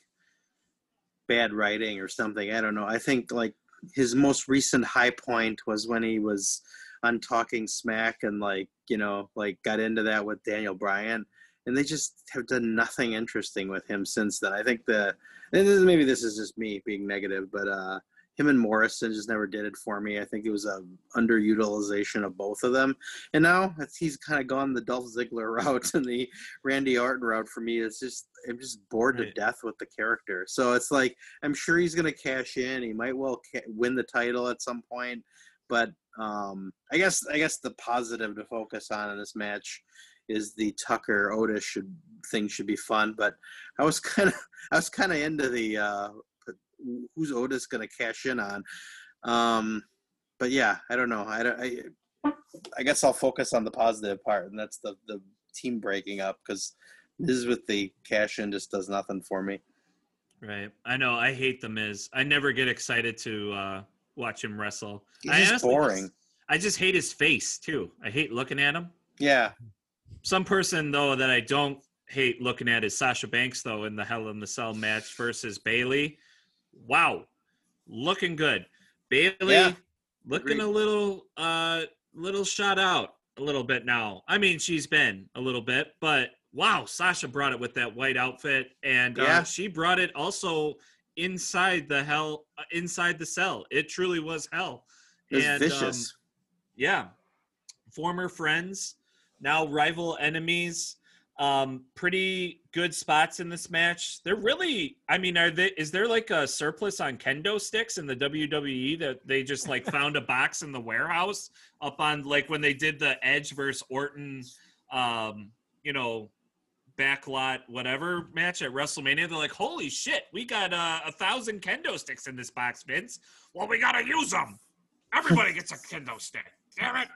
bad writing or something. I don't know. I think like his most recent high point was when he was on Talking Smack and like you know like got into that with Daniel Bryan, and they just have done nothing interesting with him since then. I think the and this, maybe this is just me being negative, but uh, him and Morrison just never did it for me. I think it was a underutilization of both of them, and now it's, he's kind of gone the Dolph Ziggler route and the Randy Orton route for me. It's just I'm just bored Right. to death with the character. So it's like I'm sure he's gonna cash in. He might well ca- win the title at some point, but um, I guess I guess the positive to focus on in this match is the Tucker Otis should thing should be fun. But I was kind of I was kind of into the uh, who's Otis gonna cash in on. Um, but yeah, I don't know. I don't. I, I guess I'll focus on the positive part, and that's the the team breaking up because this is with the cash in just does nothing for me. Right. I know. I hate the Miz. I never get excited to uh, watch him wrestle. He's I just boring. I just hate his face too. I hate looking at him. Yeah, Some person though that I don't hate looking at is Sasha Banks though in the Hell in the Cell match versus Bayley. Wow, looking good. Bayley Yeah, looking agreed. a little uh little shot out a little bit now. I mean, she's been a little bit, but wow, Sasha brought it with that white outfit, and uh, she brought it also inside the hell uh, inside the cell. It truly was hell. it And, um, vicious. yeah former friends now rival enemies um pretty good spots in this match. They're really i mean are they is there like a surplus on kendo sticks in the wwe that they just like found a box in the warehouse up on like when they did the edge versus orton um you know backlot whatever match at wrestlemania? They're like holy shit we got uh, a thousand kendo sticks in this box vince. Well we gotta use them everybody gets a kendo stick. Damn it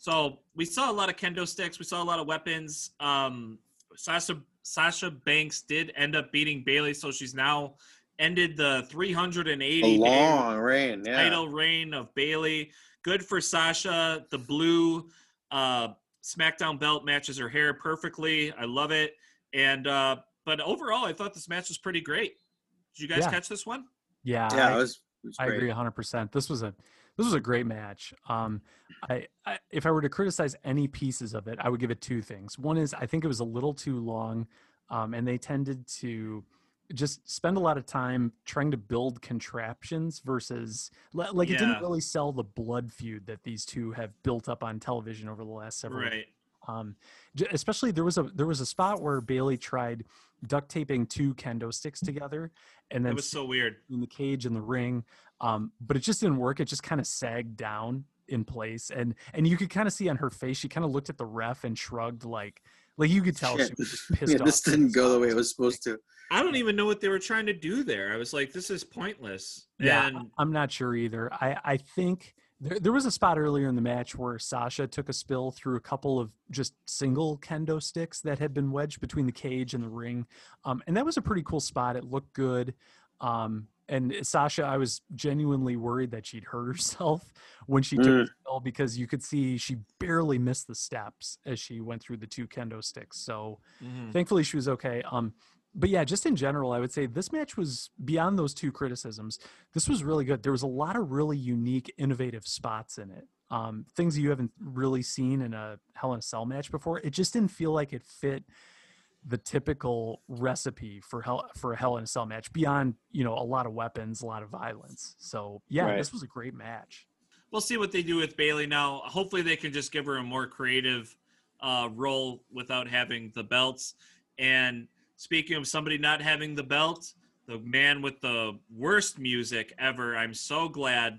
so we saw a lot of kendo sticks. We saw a lot of weapons. Um, Sasha Sasha Banks did end up beating Bayley, so she's now ended the 380 A day long reign. Yeah. title reign of Bayley. Good for Sasha. The blue uh, SmackDown belt matches her hair perfectly. I love it. And uh, but overall, I thought this match was pretty great. Did you guys Yeah. catch this one? Yeah, Yeah, I- it was. It was I agree 100%. This was a this was a great match. Um, I, I if I were to criticize any pieces of it, I would give it two things. One is I think it was a little too long, um, and they tended to just spend a lot of time trying to build contraptions versus li- like it Yeah. didn't really sell the blood feud that these two have built up on television over the last several Right. Um, especially there was a there was a spot where Bayley tried duct taping two kendo sticks together, and then it was so weird. in the cage in the ring, um, but it just didn't work. It just kind of sagged down in place, and and you could kind of see on her face, she kind of looked at the ref and shrugged like like you could tell she was just pissed Yeah, off. this didn't go the way it was supposed to. I don't even know what they were trying to do there. I was like, this is pointless. Yeah, And I'm not sure either. I, I think there, there was a spot earlier in the match where Sasha took a spill through a couple of just single kendo sticks that had been wedged between the cage and the ring. Um, and that was a pretty cool spot. It looked good. Um, and Sasha, I was genuinely worried that she'd hurt herself when she took Mm. the spill because you could see she barely missed the steps as she went through the two kendo sticks. So, Mhm. thankfully she was okay um but yeah just in general i would say this match was beyond those two criticisms this was really good there was a lot of really unique innovative spots in it um things you haven't really seen in a hell in a cell match before it just didn't feel like it fit the typical recipe for hell for a hell in a cell match beyond you know a lot of weapons a lot of violence so yeah Right. this was a great match we'll see what they do with Bayley now. Hopefully, they can just give her a more creative uh, role without having the belts. And speaking of somebody not having the belt, the man with the worst music ever. I'm so glad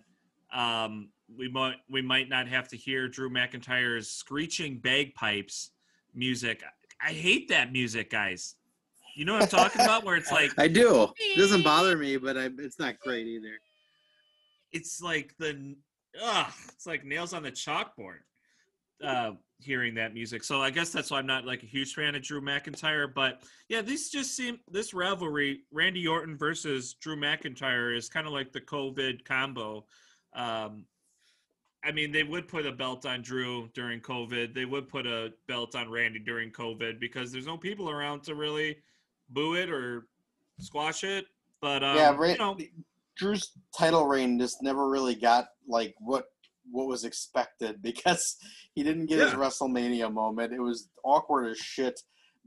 um, we might we might not have to hear Drew McIntyre's screeching bagpipes music. I hate that music, guys. You know what I'm talking about? Where it's like I do. It doesn't bother me, but I, it's not great either. it's like the ugh, it's like nails on the chalkboard uh hearing that music. So i guess that's why i'm not like a huge fan of drew mcintyre but yeah these just seem this rivalry randy orton versus drew mcintyre is kind of like the covid combo. Um i mean they would put a belt on drew during covid. They would put a belt on randy during covid because there's no people around to really boo it or squash it. But um, yeah, Ran- you know, Drew's title reign just never really got like what what was expected because he didn't get his WrestleMania moment. It was awkward as shit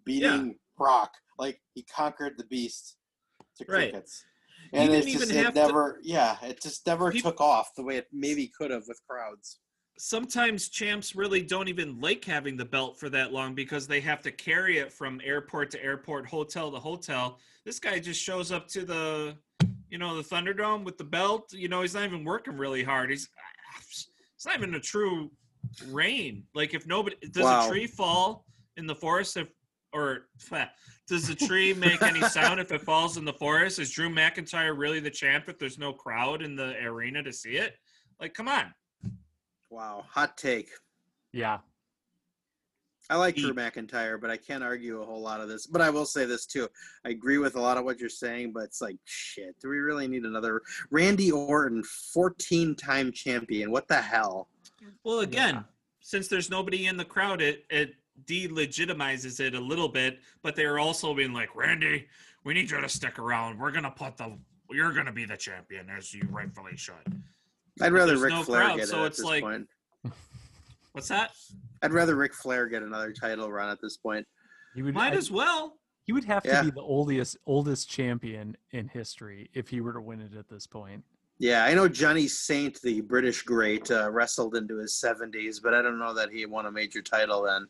beating Brock. Like he conquered the beast to crickets. He And it's just it have to- never yeah, it just never Peop- took off. The way it maybe could have with crowds. sometimes champs really don't even like having the belt for that long because they have to carry it from airport to airport, hotel to hotel. This guy just shows up to the, you know, the Thunderdome with the belt. You know, he's not even working really hard. He's, it's not even a true reign. Like if nobody does Wow. a tree fall in the forest if or does the tree make any sound if it falls in the forest? Is Drew McIntyre really the champ if there's no crowd in the arena to see it? Like, come on. Wow, hot take. yeah I like Drew McIntyre, but I can't argue a whole lot of this. But I will say this too: I agree with a lot of what you're saying, but it's like, shit, do we really need another Randy Orton, 14-time champion? What the hell? Well, again, Yeah. since there's nobody in the crowd, it it delegitimizes it a little bit. But they're also being like, Randy, we need you to stick around. We're gonna put the you're gonna be the champion as you rightfully should. I'd rather there's Ric no Flair crowd, get so it at it's this like- point. What's that? I'd rather Ric Flair get another title run at this point. he would Might I- as well. He would have Yeah. to be the oldest oldest champion in history if he were to win it at this point. Yeah, I know Johnny Saint, the British great, uh, wrestled into his 70s, but I don't know that he won a major title then.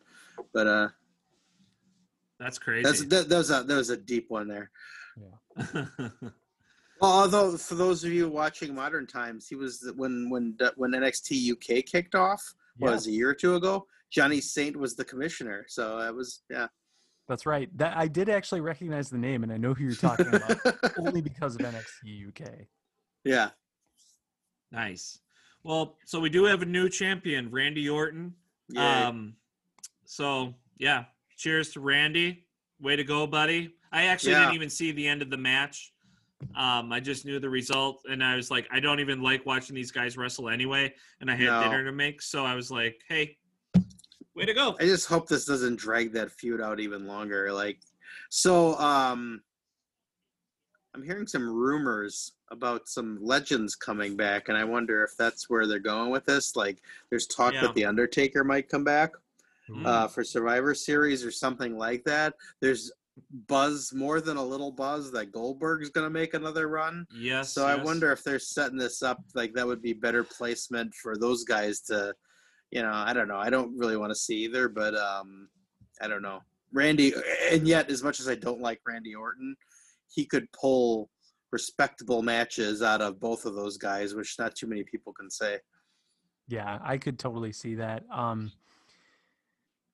But uh, That's crazy. that's that, that was a that was a deep one there. Yeah. Well, although for those of you watching Modern Times, he was when when when NXT UK kicked off. What Yeah. was a year or two ago? Johnny Saint was the commissioner, so it was yeah. That's right. That I did actually recognize the name, and I know who you're talking about only because of NXT UK. yeah, nice. Well, so we do have a new champion, Randy Orton. yeah. Um, so yeah, cheers to Randy. Way to go, buddy. I actually Yeah. didn't even see the end of the match. Um, I just knew the result, and I was like, I don't even like watching these guys wrestle anyway. And I had No. dinner to make, so I was like, hey, way to go. I just hope this doesn't drag that feud out even longer. Like, so um, I'm hearing some rumors about some legends coming back, and I wonder if that's where they're going with this. Like, there's talk Yeah. that the Undertaker might come back. Mm. uh, for Survivor Series or something like that. There's buzz, more than a little buzz, that Goldberg's going to make another run. Yes. So I wonder if they're setting this up like that would be better placement for those guys to, you know, I don't know. I don't really want to see either, but um, I don't know. Randy, and yet as much as I don't like Randy Orton, he could pull respectable matches out of both of those guys, which not too many people can say. Yeah, I could totally see that. Um,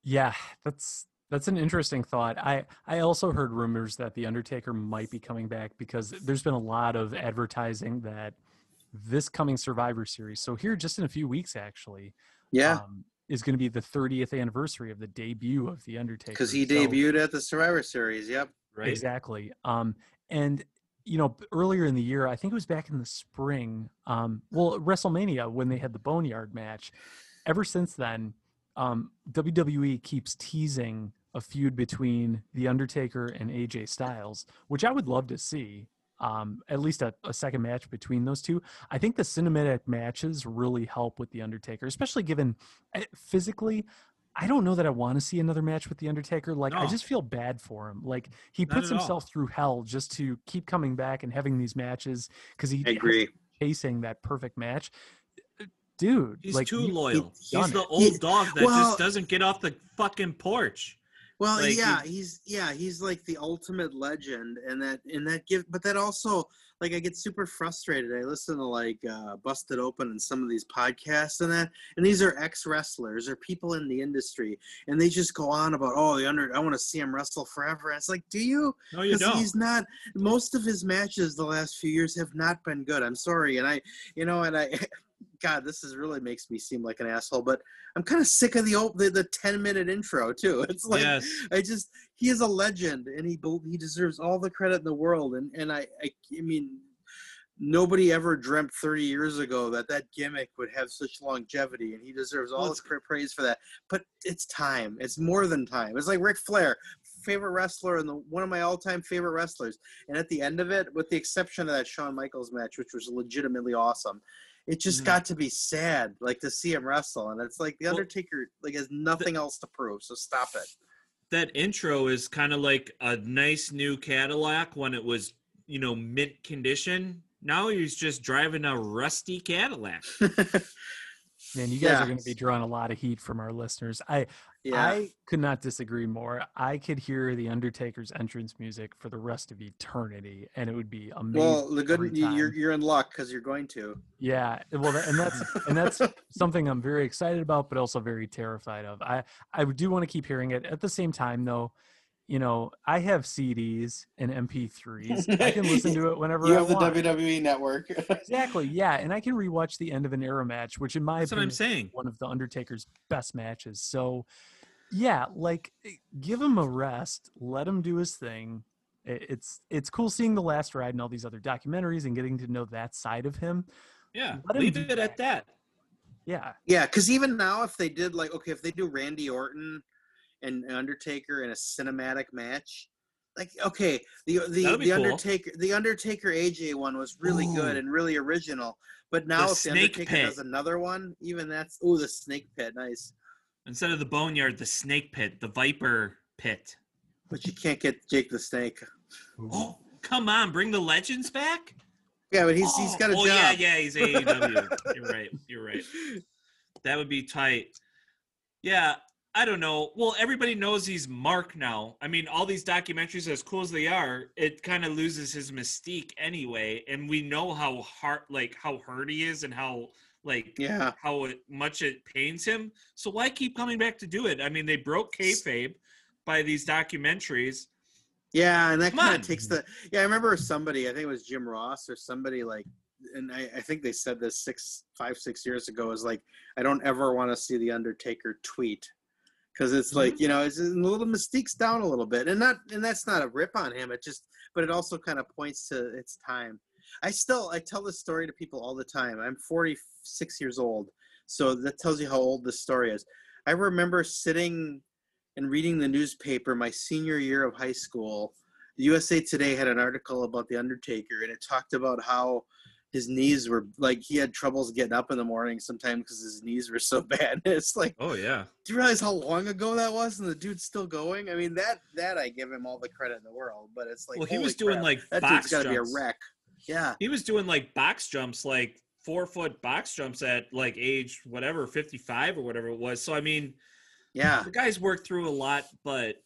yeah, that's that's an interesting thought. I I also heard rumors that the Undertaker might be coming back because there's been a lot of advertising that this coming Survivor Series. So here, just in a few weeks, actually, Yeah, um, is going to be the 30th anniversary of the debut of the Undertaker. because he So- debuted at the Survivor Series. Yep. Right. Exactly. Um, and you know, earlier in the year, I think it was back in the spring. Um, well, WrestleMania when they had the Boneyard match. Ever since then, um, WWE keeps teasing a feud between the Undertaker and AJ Styles, which I would love to see. Um, at least a, a second match between those two. I think the cinematic matches really help with the Undertaker, especially given eh, physically. I don't know that I want to see another match with the Undertaker. Like I just feel bad for him. Like he Not puts at all. himself through hell just to keep coming back and having these matches because he I has agree. chasing that perfect match. Uh, Dude, He's like too you- loyal. he's He's the it. old dog that well- just doesn't get off the fucking porch. Well, Like, yeah, he- he's yeah, he's like the ultimate legend, and that and that give, but that also like I get super frustrated. I listen to like uh, Busted Open and some of these podcasts and that, and these are ex wrestlers or people in the industry, and they just go on about oh the under I want to see him wrestle forever. And it's like, do you? No, you don't. he's not. Most of his matches the last few years have not been good. I'm sorry, and I, you know, and I, God, this is really makes me seem like an asshole. But I'm kind of sick of the old the, the 10 minute intro too. It's like yes. I just he is a legend, and he he deserves all the credit in the world. And and I I, I mean. Nobody ever dreamt 30 years ago that that gimmick would have such longevity, and he deserves all Well, the praise for that. But it's time. It's more than time. It's like Ric Flair, favorite wrestler and the one of my all-time favorite wrestlers. And at the end of it, with the exception of that Shawn Michaels match, which was legitimately awesome, it just Mhm. got to be sad, like to see him wrestle. And it's like the Well, Undertaker like has nothing else to prove. So stop it. that intro is kind of like a nice new Cadillac when it was, you know, mint condition. Now he's just driving a rusty Cadillac. Man, you guys Yeah. are going to be drawing a lot of heat from our listeners. I yeah. I could not disagree more. I could hear the Undertaker's entrance music for the rest of eternity, and it would be amazing. well, the good you- you're you're in luck because you're going to. Yeah, well, and that's and that's something I'm very excited about, but also very terrified of. I I do want to keep hearing it. At the same time, though, you know, I have CDs and MP3s. I can listen to it whenever You I have the want. WWE network. Exactly. Yeah, and I can rewatch the end of an era match, which in my That's what opinion I'm is saying. one of the Undertaker's best matches. So, yeah, like eh, give him a rest, let him do his thing. It's it's cool seeing the last ride and all these other documentaries and getting to know that side of him. Yeah. Let him Leave do it at that. Yeah, Yeah, because even now, if they did like, okay, if they do Randy Orton and Undertaker in a cinematic match, like, okay, the the That'd the cool. Undertaker the Undertaker AJ one was really good and really original. But now, The if the snake Undertaker pit. does another one, even that's oh, the snake pit, nice. Instead of the boneyard, the snake pit, the viper pit. But you can't get Jake the Snake. Oh, come on, bring the legends back. Yeah, but he's he's oh, got a oh, job. yeah, yeah, he's AEW. you're right. You're right. That would be tight. Yeah, I don't know. Well, everybody knows he's Mark now. I mean, all these documentaries, as cool as they are, it kind of loses his mystique anyway. And we know how hard, like how hurt he is, and how like Yeah. how it, much it pains him. So why keep coming back to do it? I mean, they broke kayfabe by these documentaries. Yeah, and that kind of takes the. Yeah, I remember somebody. I think it was Jim Ross or somebody like, and I, I think they said this six, five, six years ago. Is like, I don't ever want to see the Undertaker tweet because it's like Mm-hmm. you know, it's a little mystique's down a little bit, and not, and that's not a rip on him. It just, but it also kind of points to its time. I still, I tell this story to people all the time. I'm 46 years old, so that tells you how old this story is. I remember sitting and reading the newspaper my senior year of high school. USA Today had an article about the Undertaker, and it talked about how his knees were like he had troubles getting up in the morning sometimes because his knees were so bad. It's like, Oh yeah. do you realize how long ago that was, and the dude's still going? I mean, that that I give him all the credit in the world, but it's like, well, he was doing crap, like that box dude's got to be a jumps. wreck. Yeah, He was doing like box jumps like four foot box jumps at like age whatever, 55 or whatever it was. So, I mean, Yeah. the guy's worked through a lot, but,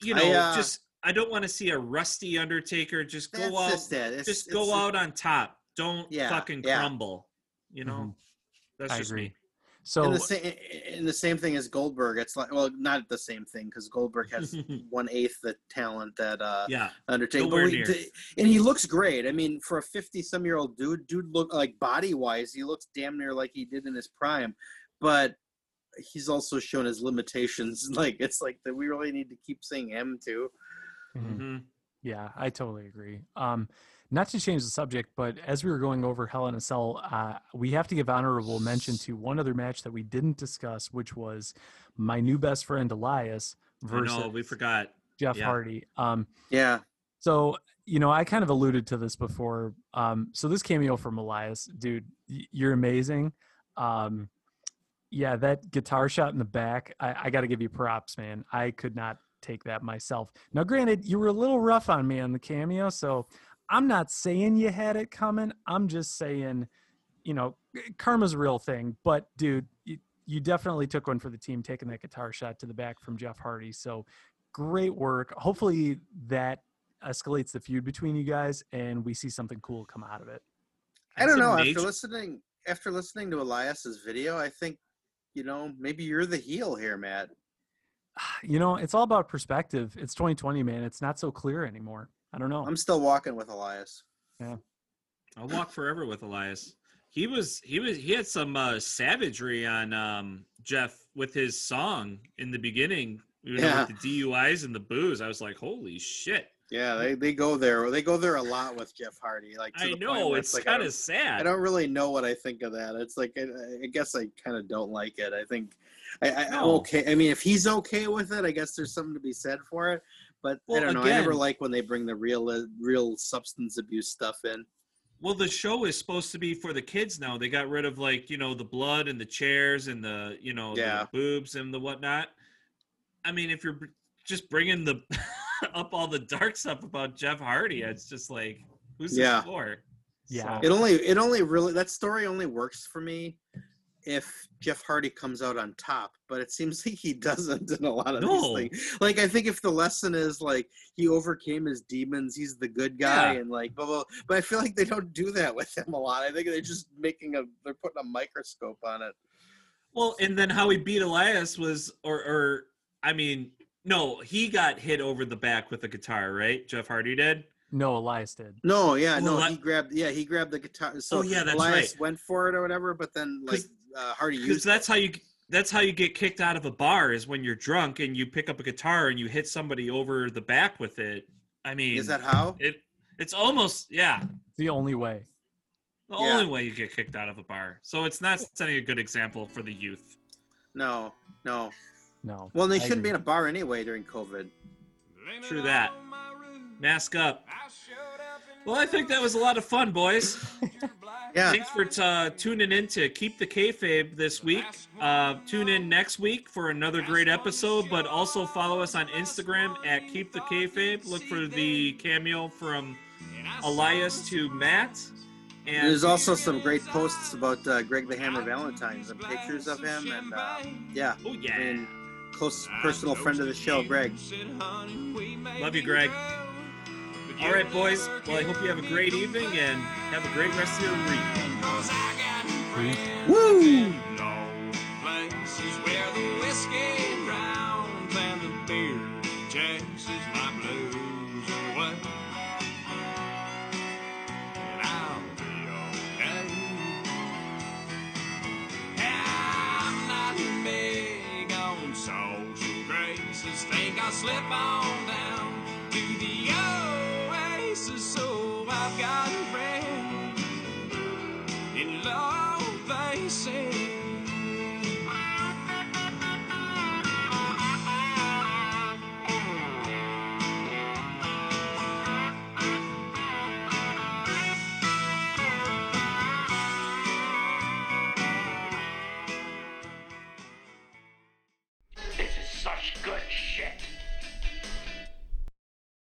you I, know, uh, just, I don't want to see a rusty Undertaker just go out, just it. Just go out on top. Don't Yeah, fucking yeah. crumble. You know, Mhm. that's I just agree. me. So and the same and the same thing as Goldberg. It's like well, not the same thing because Goldberg has one eighth the talent that uh Yeah. Undertaker. Nowhere but we- near. and he looks great. I mean, for a fifty-some year old dude, dude look like body wise, he looks damn near like he did in his prime. But he's also shown his limitations. Like it's like that we really need to keep seeing him too. mhm. hmm Yeah, I totally agree. Um, not to change the subject, but as we were going over Hell in a Cell, uh, we have to give honorable mention to one other match that we didn't discuss, which was my new best friend Elias I versus know, we forgot. Jeff yeah. Hardy. Um, Yeah. so you know, I kind of alluded to this before. Um, so this cameo from Elias, dude, you're amazing. Um, yeah, that guitar shot in the back, I, I got to give you props, man. I could not take that myself. Now, granted, you were a little rough on me on the cameo, so I'm not saying you had it coming. I'm just saying, you know, eh, karma's a real thing. But dude, you, you definitely took one for the team, taking that guitar shot to the back from Jeff Hardy. So great work. Hopefully that escalates the feud between you guys, and we see something cool come out of it. I don't know. After listening after listening to Elias's video, I think you know maybe you're the heel here, Matt. You know, it's all about perspective. It's 2020, man. It's not so clear anymore. I don't know. I'm still walking with Elias. Yeah. I'll walk forever with Elias. He was he was he had some uh, savagery on um, Jeff with his song in the beginning. You know, Yeah. with the DUIs and the booze. I was like, holy shit! Yeah, they, they go there. They go there a lot with Jeff Hardy. Like to I the know where it's like, kind of sad. I don't really know what I think of that. It's like I, I guess I kind of don't like it. I think I, I No. okay. I mean, if he's okay with it, I guess there's something to be said for it. But Well, I don't know. I never like when they bring the real uh, real substance abuse stuff in. Well, the show is supposed to be for the kids now. They got rid of like you know the blood and the chairs and the you know Yeah. the boobs and the whatnot. I mean, if you're br- just bringing the up all the dark stuff about Jeff Hardy, it's just like who's Yeah. this for? Yeah. It only it only really that story only works for me if Jeff Hardy comes out on top, but it seems like he doesn't in a lot of No. these things. Like I think if the lesson is like he overcame his demons, he's the good guy, Yeah. and like blah blah. But I feel like they don't do that with him a lot. I think they're just making a they're putting a microscope on it. Well, and then how he beat Elias was, or, or I mean, no, he got hit over the back with a guitar, right? Jeff Hardy did. No, Elias did. No, yeah, no, Eli- he grabbed yeah he grabbed the guitar. So Oh, yeah, that's Elias right. went for it or whatever, but then like 'Cause- uh, Hardy Because used that's how you that's how you get kicked out of a bar is when you're drunk and you pick up a guitar and you hit somebody over the back with it. I mean, Is that how? it? It's almost yeah. The only way. The Yeah. only way you get kicked out of a bar. So it's not setting a good example for the youth. No, no. No. Well, they I shouldn't be in a bar anyway during COVID. True that. Mask up. Well, I think that was a lot of fun, boys. Yeah. Thanks for uh, tuning in to Keep the Kayfabe this week. Uh, tune in next week for another great episode, but also follow us on Instagram at Keep the Kayfabe. Look for the cameo from Elias to Matt. And There's also some great posts about uh, Greg the Hammer Valentine's and pictures of him, and uh, yeah, oh I mean, close personal friend of the show, Greg. love you, Greg. All right, boys. Well, I hope you have a great evening and have a great rest of your week. Woo! Places where the I've got